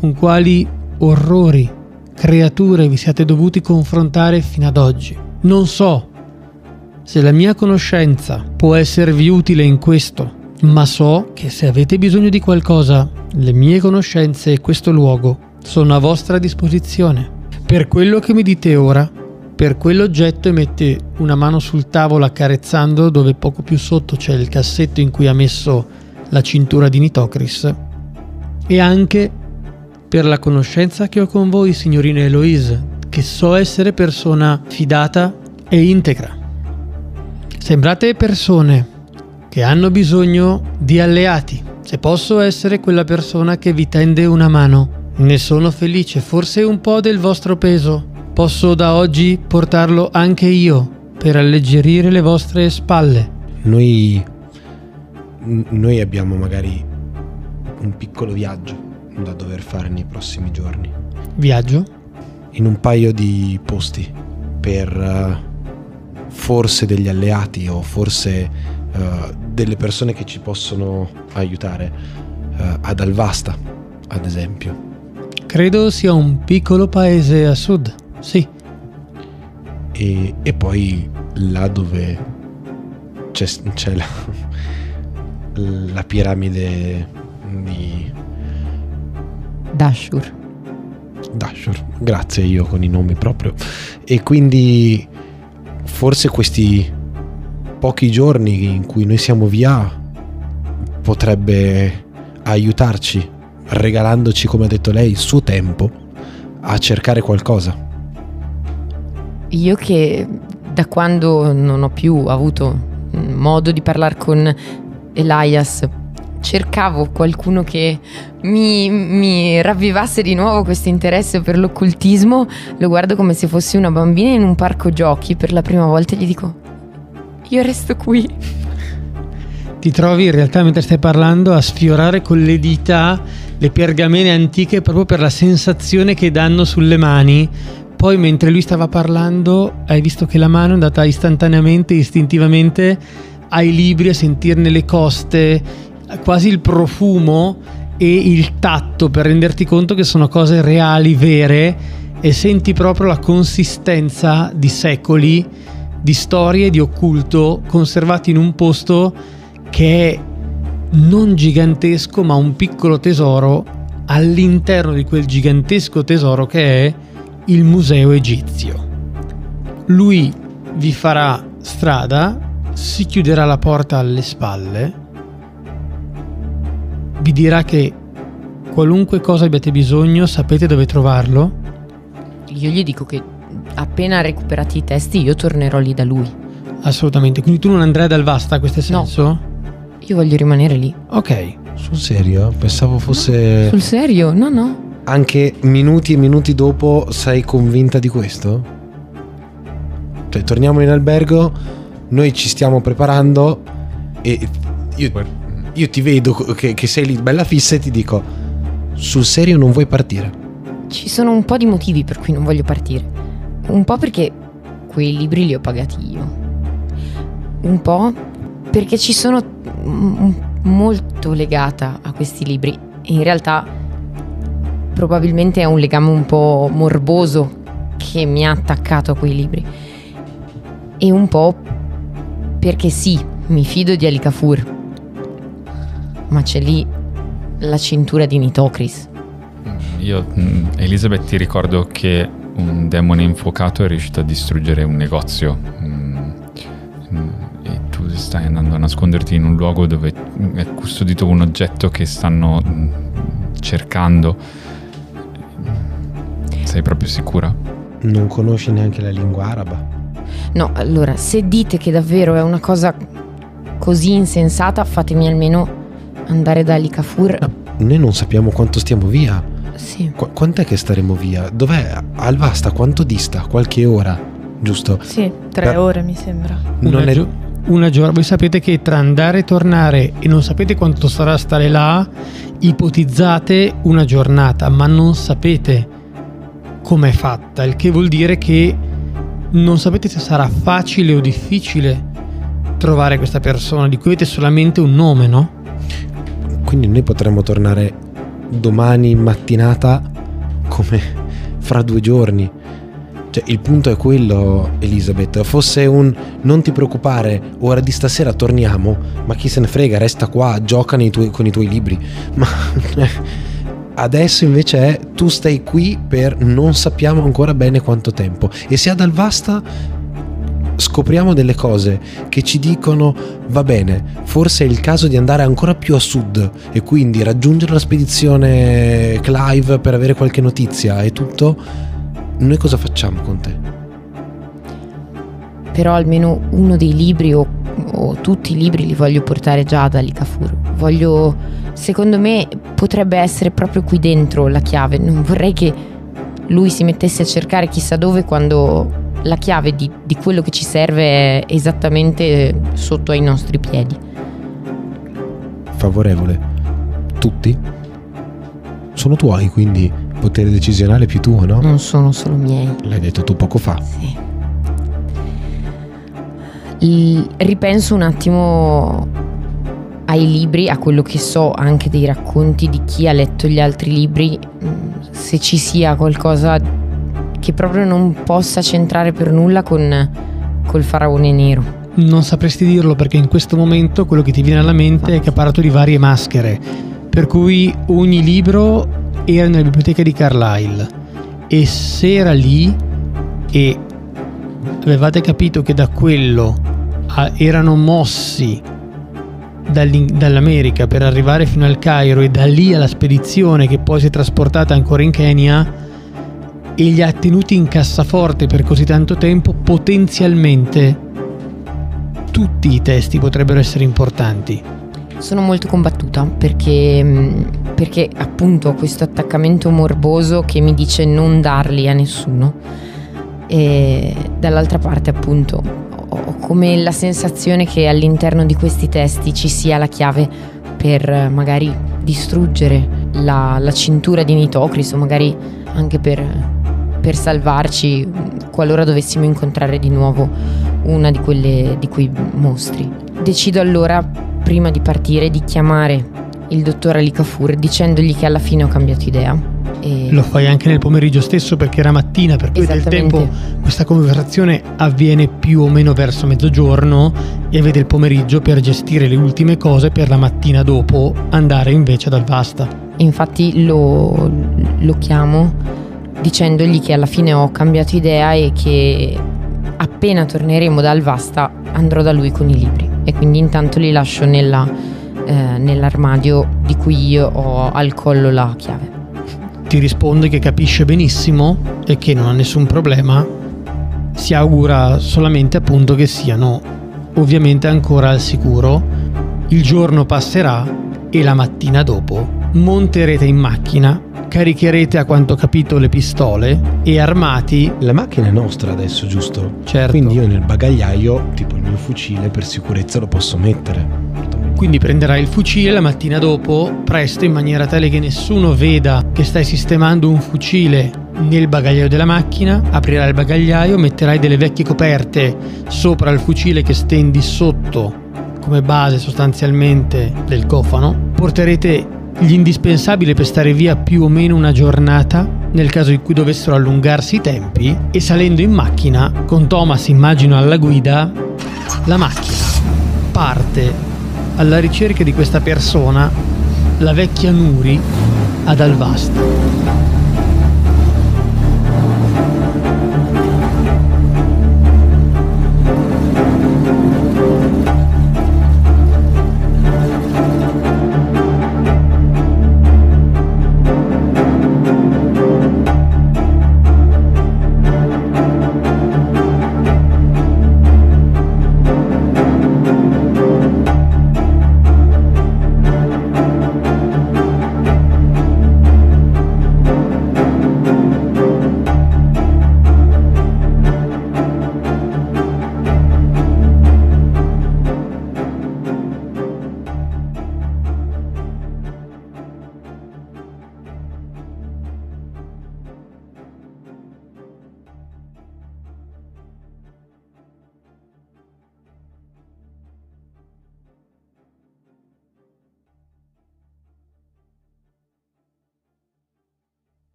S1: con quali orrori, creature vi siate dovuti confrontare fino ad oggi. Non so se la mia conoscenza può esservi utile in questo, ma so che se avete bisogno di qualcosa, le mie conoscenze e questo luogo sono a vostra disposizione. Per quello che mi dite ora, per quell'oggetto e mette una mano sul tavolo accarezzando dove poco più sotto c'è il cassetto in cui ha messo la cintura di Nitocris. E anche per la conoscenza che ho con voi, signorina Eloise, che so essere persona fidata e integra. Sembrate persone che hanno bisogno di alleati. Se posso essere quella persona che vi tende una mano, ne sono felice, forse un po' del vostro peso. Posso da oggi portarlo anche io per alleggerire le vostre spalle.
S6: Noi, noi abbiamo magari un piccolo viaggio da dover fare nei prossimi giorni,
S1: Viaggio?
S6: In un paio di posti per eh, forse degli alleati o forse eh, delle persone che ci possono aiutare, eh, ad Alvasta, ad esempio.
S1: Credo sia un piccolo paese a sud. Sì,
S6: e, e poi là dove c'è, c'è la, la piramide di
S5: Dashur.
S6: Dashur, grazie io con i nomi proprio. E quindi forse questi pochi giorni in cui noi siamo via potrebbe aiutarci, regalandoci, come ha detto lei, il suo tempo a cercare qualcosa.
S5: Io che da quando non ho più avuto modo di parlare con Elias, cercavo qualcuno che mi, mi ravvivasse di nuovo questo interesse per l'occultismo, lo guardo come se fossi una bambina in un parco giochi per la prima volta e gli dico, io resto qui.
S1: ti trovi in realtà mentre stai parlando a sfiorare con le dita le pergamene antiche proprio per la sensazione che danno sulle mani. Poi mentre lui stava parlando hai visto che la mano è andata istantaneamente, istintivamente ai libri a sentirne le coste, quasi il profumo e il tatto per renderti conto che sono cose reali, vere e senti proprio la consistenza di secoli di storie di occulto conservati in un posto che è non gigantesco ma un piccolo tesoro all'interno di quel gigantesco tesoro che è il museo egizio. Lui vi farà strada, si chiuderà la porta alle spalle, vi dirà che qualunque cosa abbiate bisogno sapete dove trovarlo.
S5: Io gli dico che appena recuperati i testi io tornerò lì da lui.
S1: Assolutamente, quindi tu non andrai dal Vasta a questo senso?
S5: No. Io voglio rimanere lì.
S1: Ok.
S6: Sul serio? Pensavo fosse...
S5: Sul serio? No, no.
S6: Anche minuti e minuti dopo sei convinta di questo? Cioè, torniamo in albergo, noi ci stiamo preparando e io, io ti vedo che, che sei lì bella fissa e ti dico, sul serio non vuoi partire?
S5: Ci sono un po' di motivi per cui non voglio partire. Un po' perché quei libri li ho pagati io. Un po' perché ci sono molto legata a questi libri. In realtà probabilmente è un legame un po' morboso che mi ha attaccato a quei libri. E un po' perché sì, mi fido di Alicafur. Ma c'è lì la cintura di Nitocris.
S3: Io, mm, Elizabeth, ti ricordo che un demone infuocato è riuscito a distruggere un negozio. Mm, mm, E tu stai andando a nasconderti in un luogo dove è custodito un oggetto che stanno mm, cercando. Sei proprio sicura?
S6: Non conosci neanche la lingua araba?
S5: No, allora, se dite che davvero è una cosa così insensata, fatemi almeno andare da Alicafur.
S6: Noi non sappiamo quanto stiamo via.
S5: Sì.
S6: Qu- quant'è che staremo via? Dov'è? Alvasta quanto dista? Qualche ora, giusto?
S4: Sì, tre
S6: Beh.
S4: ore mi sembra.
S1: Una,
S6: Non è-
S1: gio- una giornata. Voi sapete che tra andare e tornare e non sapete quanto sarà stare là, ipotizzate una giornata, ma non sapete com'è fatta, il che vuol dire che non sapete se sarà facile o difficile trovare questa persona, di cui avete solamente un nome, no?
S6: Quindi noi potremmo tornare domani mattinata come fra due giorni. Cioè, il punto è quello, Elizabeth. Fosse un non ti preoccupare, ora di stasera torniamo, ma chi se ne frega, resta qua, gioca tuoi- con i tuoi libri. <laughs> Ma adesso invece è tu stai qui per non sappiamo ancora bene quanto tempo. E se ad Alvasta scopriamo delle cose che ci dicono va bene, forse è il caso di andare ancora più a sud e quindi raggiungere la spedizione Clive per avere qualche notizia e tutto, noi cosa facciamo con te?
S5: Però almeno uno dei libri o, o tutti i libri li voglio portare già da Alicafur. Voglio, secondo me, potrebbe essere proprio qui dentro la chiave. Non vorrei che lui si mettesse a cercare chissà dove quando la chiave di, di quello che ci serve è esattamente sotto ai nostri piedi.
S6: Favorevole? Tutti? Sono tuoi, quindi potere decisionale più tuo, no?
S5: Non sono solo miei.
S6: L'hai detto tu poco fa.
S5: Sì. Il- ripenso un attimo ai libri, a quello che so anche dei racconti di chi ha letto gli altri libri, mm, se ci sia qualcosa che proprio non possa centrare per nulla con col faraone nero.
S1: Non sapresti dirlo perché in questo momento quello che ti viene alla mente è che ha parlato di varie maschere, per cui ogni libro era nella biblioteca di Carlyle e se era lì e avevate capito che da quello a- erano mossi dall'America per arrivare fino al Cairo e da lì alla spedizione che poi si è trasportata ancora in Kenya e li ha tenuti in cassaforte per così tanto tempo, potenzialmente tutti i testi potrebbero essere importanti.
S5: Sono molto combattuta perché, mm, perché appunto questo attaccamento morboso che mi dice non darli a nessuno. E dall'altra parte appunto ho, come la sensazione che all'interno di questi testi ci sia la chiave per eh, magari distruggere la, la cintura di Nitocris o magari anche per, per salvarci qualora dovessimo incontrare di nuovo una di, quelle, di quei mostri. Decido allora, prima di partire, di chiamare il dottor Ali Kafur dicendogli che alla fine ho cambiato idea.
S1: E... Lo fai anche nel pomeriggio stesso perché era mattina, per cui del tempo questa conversazione avviene più o meno verso mezzogiorno e avete il pomeriggio per gestire le ultime cose per la mattina dopo andare invece ad Alvasta.
S5: Infatti lo, lo chiamo dicendogli che alla fine ho cambiato idea e che appena torneremo da Alvasta andrò da lui con i libri. E quindi intanto li lascio nella, eh, nell'armadio di cui io ho al collo la chiave.
S1: Ti risponde che capisce benissimo e che non ha nessun problema, si augura solamente appunto che siano ovviamente ancora al sicuro, il giorno passerà e la mattina dopo monterete in macchina caricherete a quanto capito le pistole e armati...
S6: La macchina è nostra adesso, giusto?
S1: Certo.
S6: Quindi io nel bagagliaio, tipo il mio fucile, per sicurezza lo posso mettere.
S1: Quindi prenderai il fucile la mattina dopo, presto, in maniera tale che nessuno veda che stai sistemando un fucile nel bagagliaio della macchina, aprirai il bagagliaio, metterai delle vecchie coperte sopra il fucile che stendi sotto come base sostanzialmente del cofano, porterete gli indispensabili per stare via più o meno una giornata nel caso in cui dovessero allungarsi i tempi e salendo in macchina, con Thomas immagino alla guida, la macchina parte alla ricerca di questa persona, la vecchia Nuri, ad Alvasta.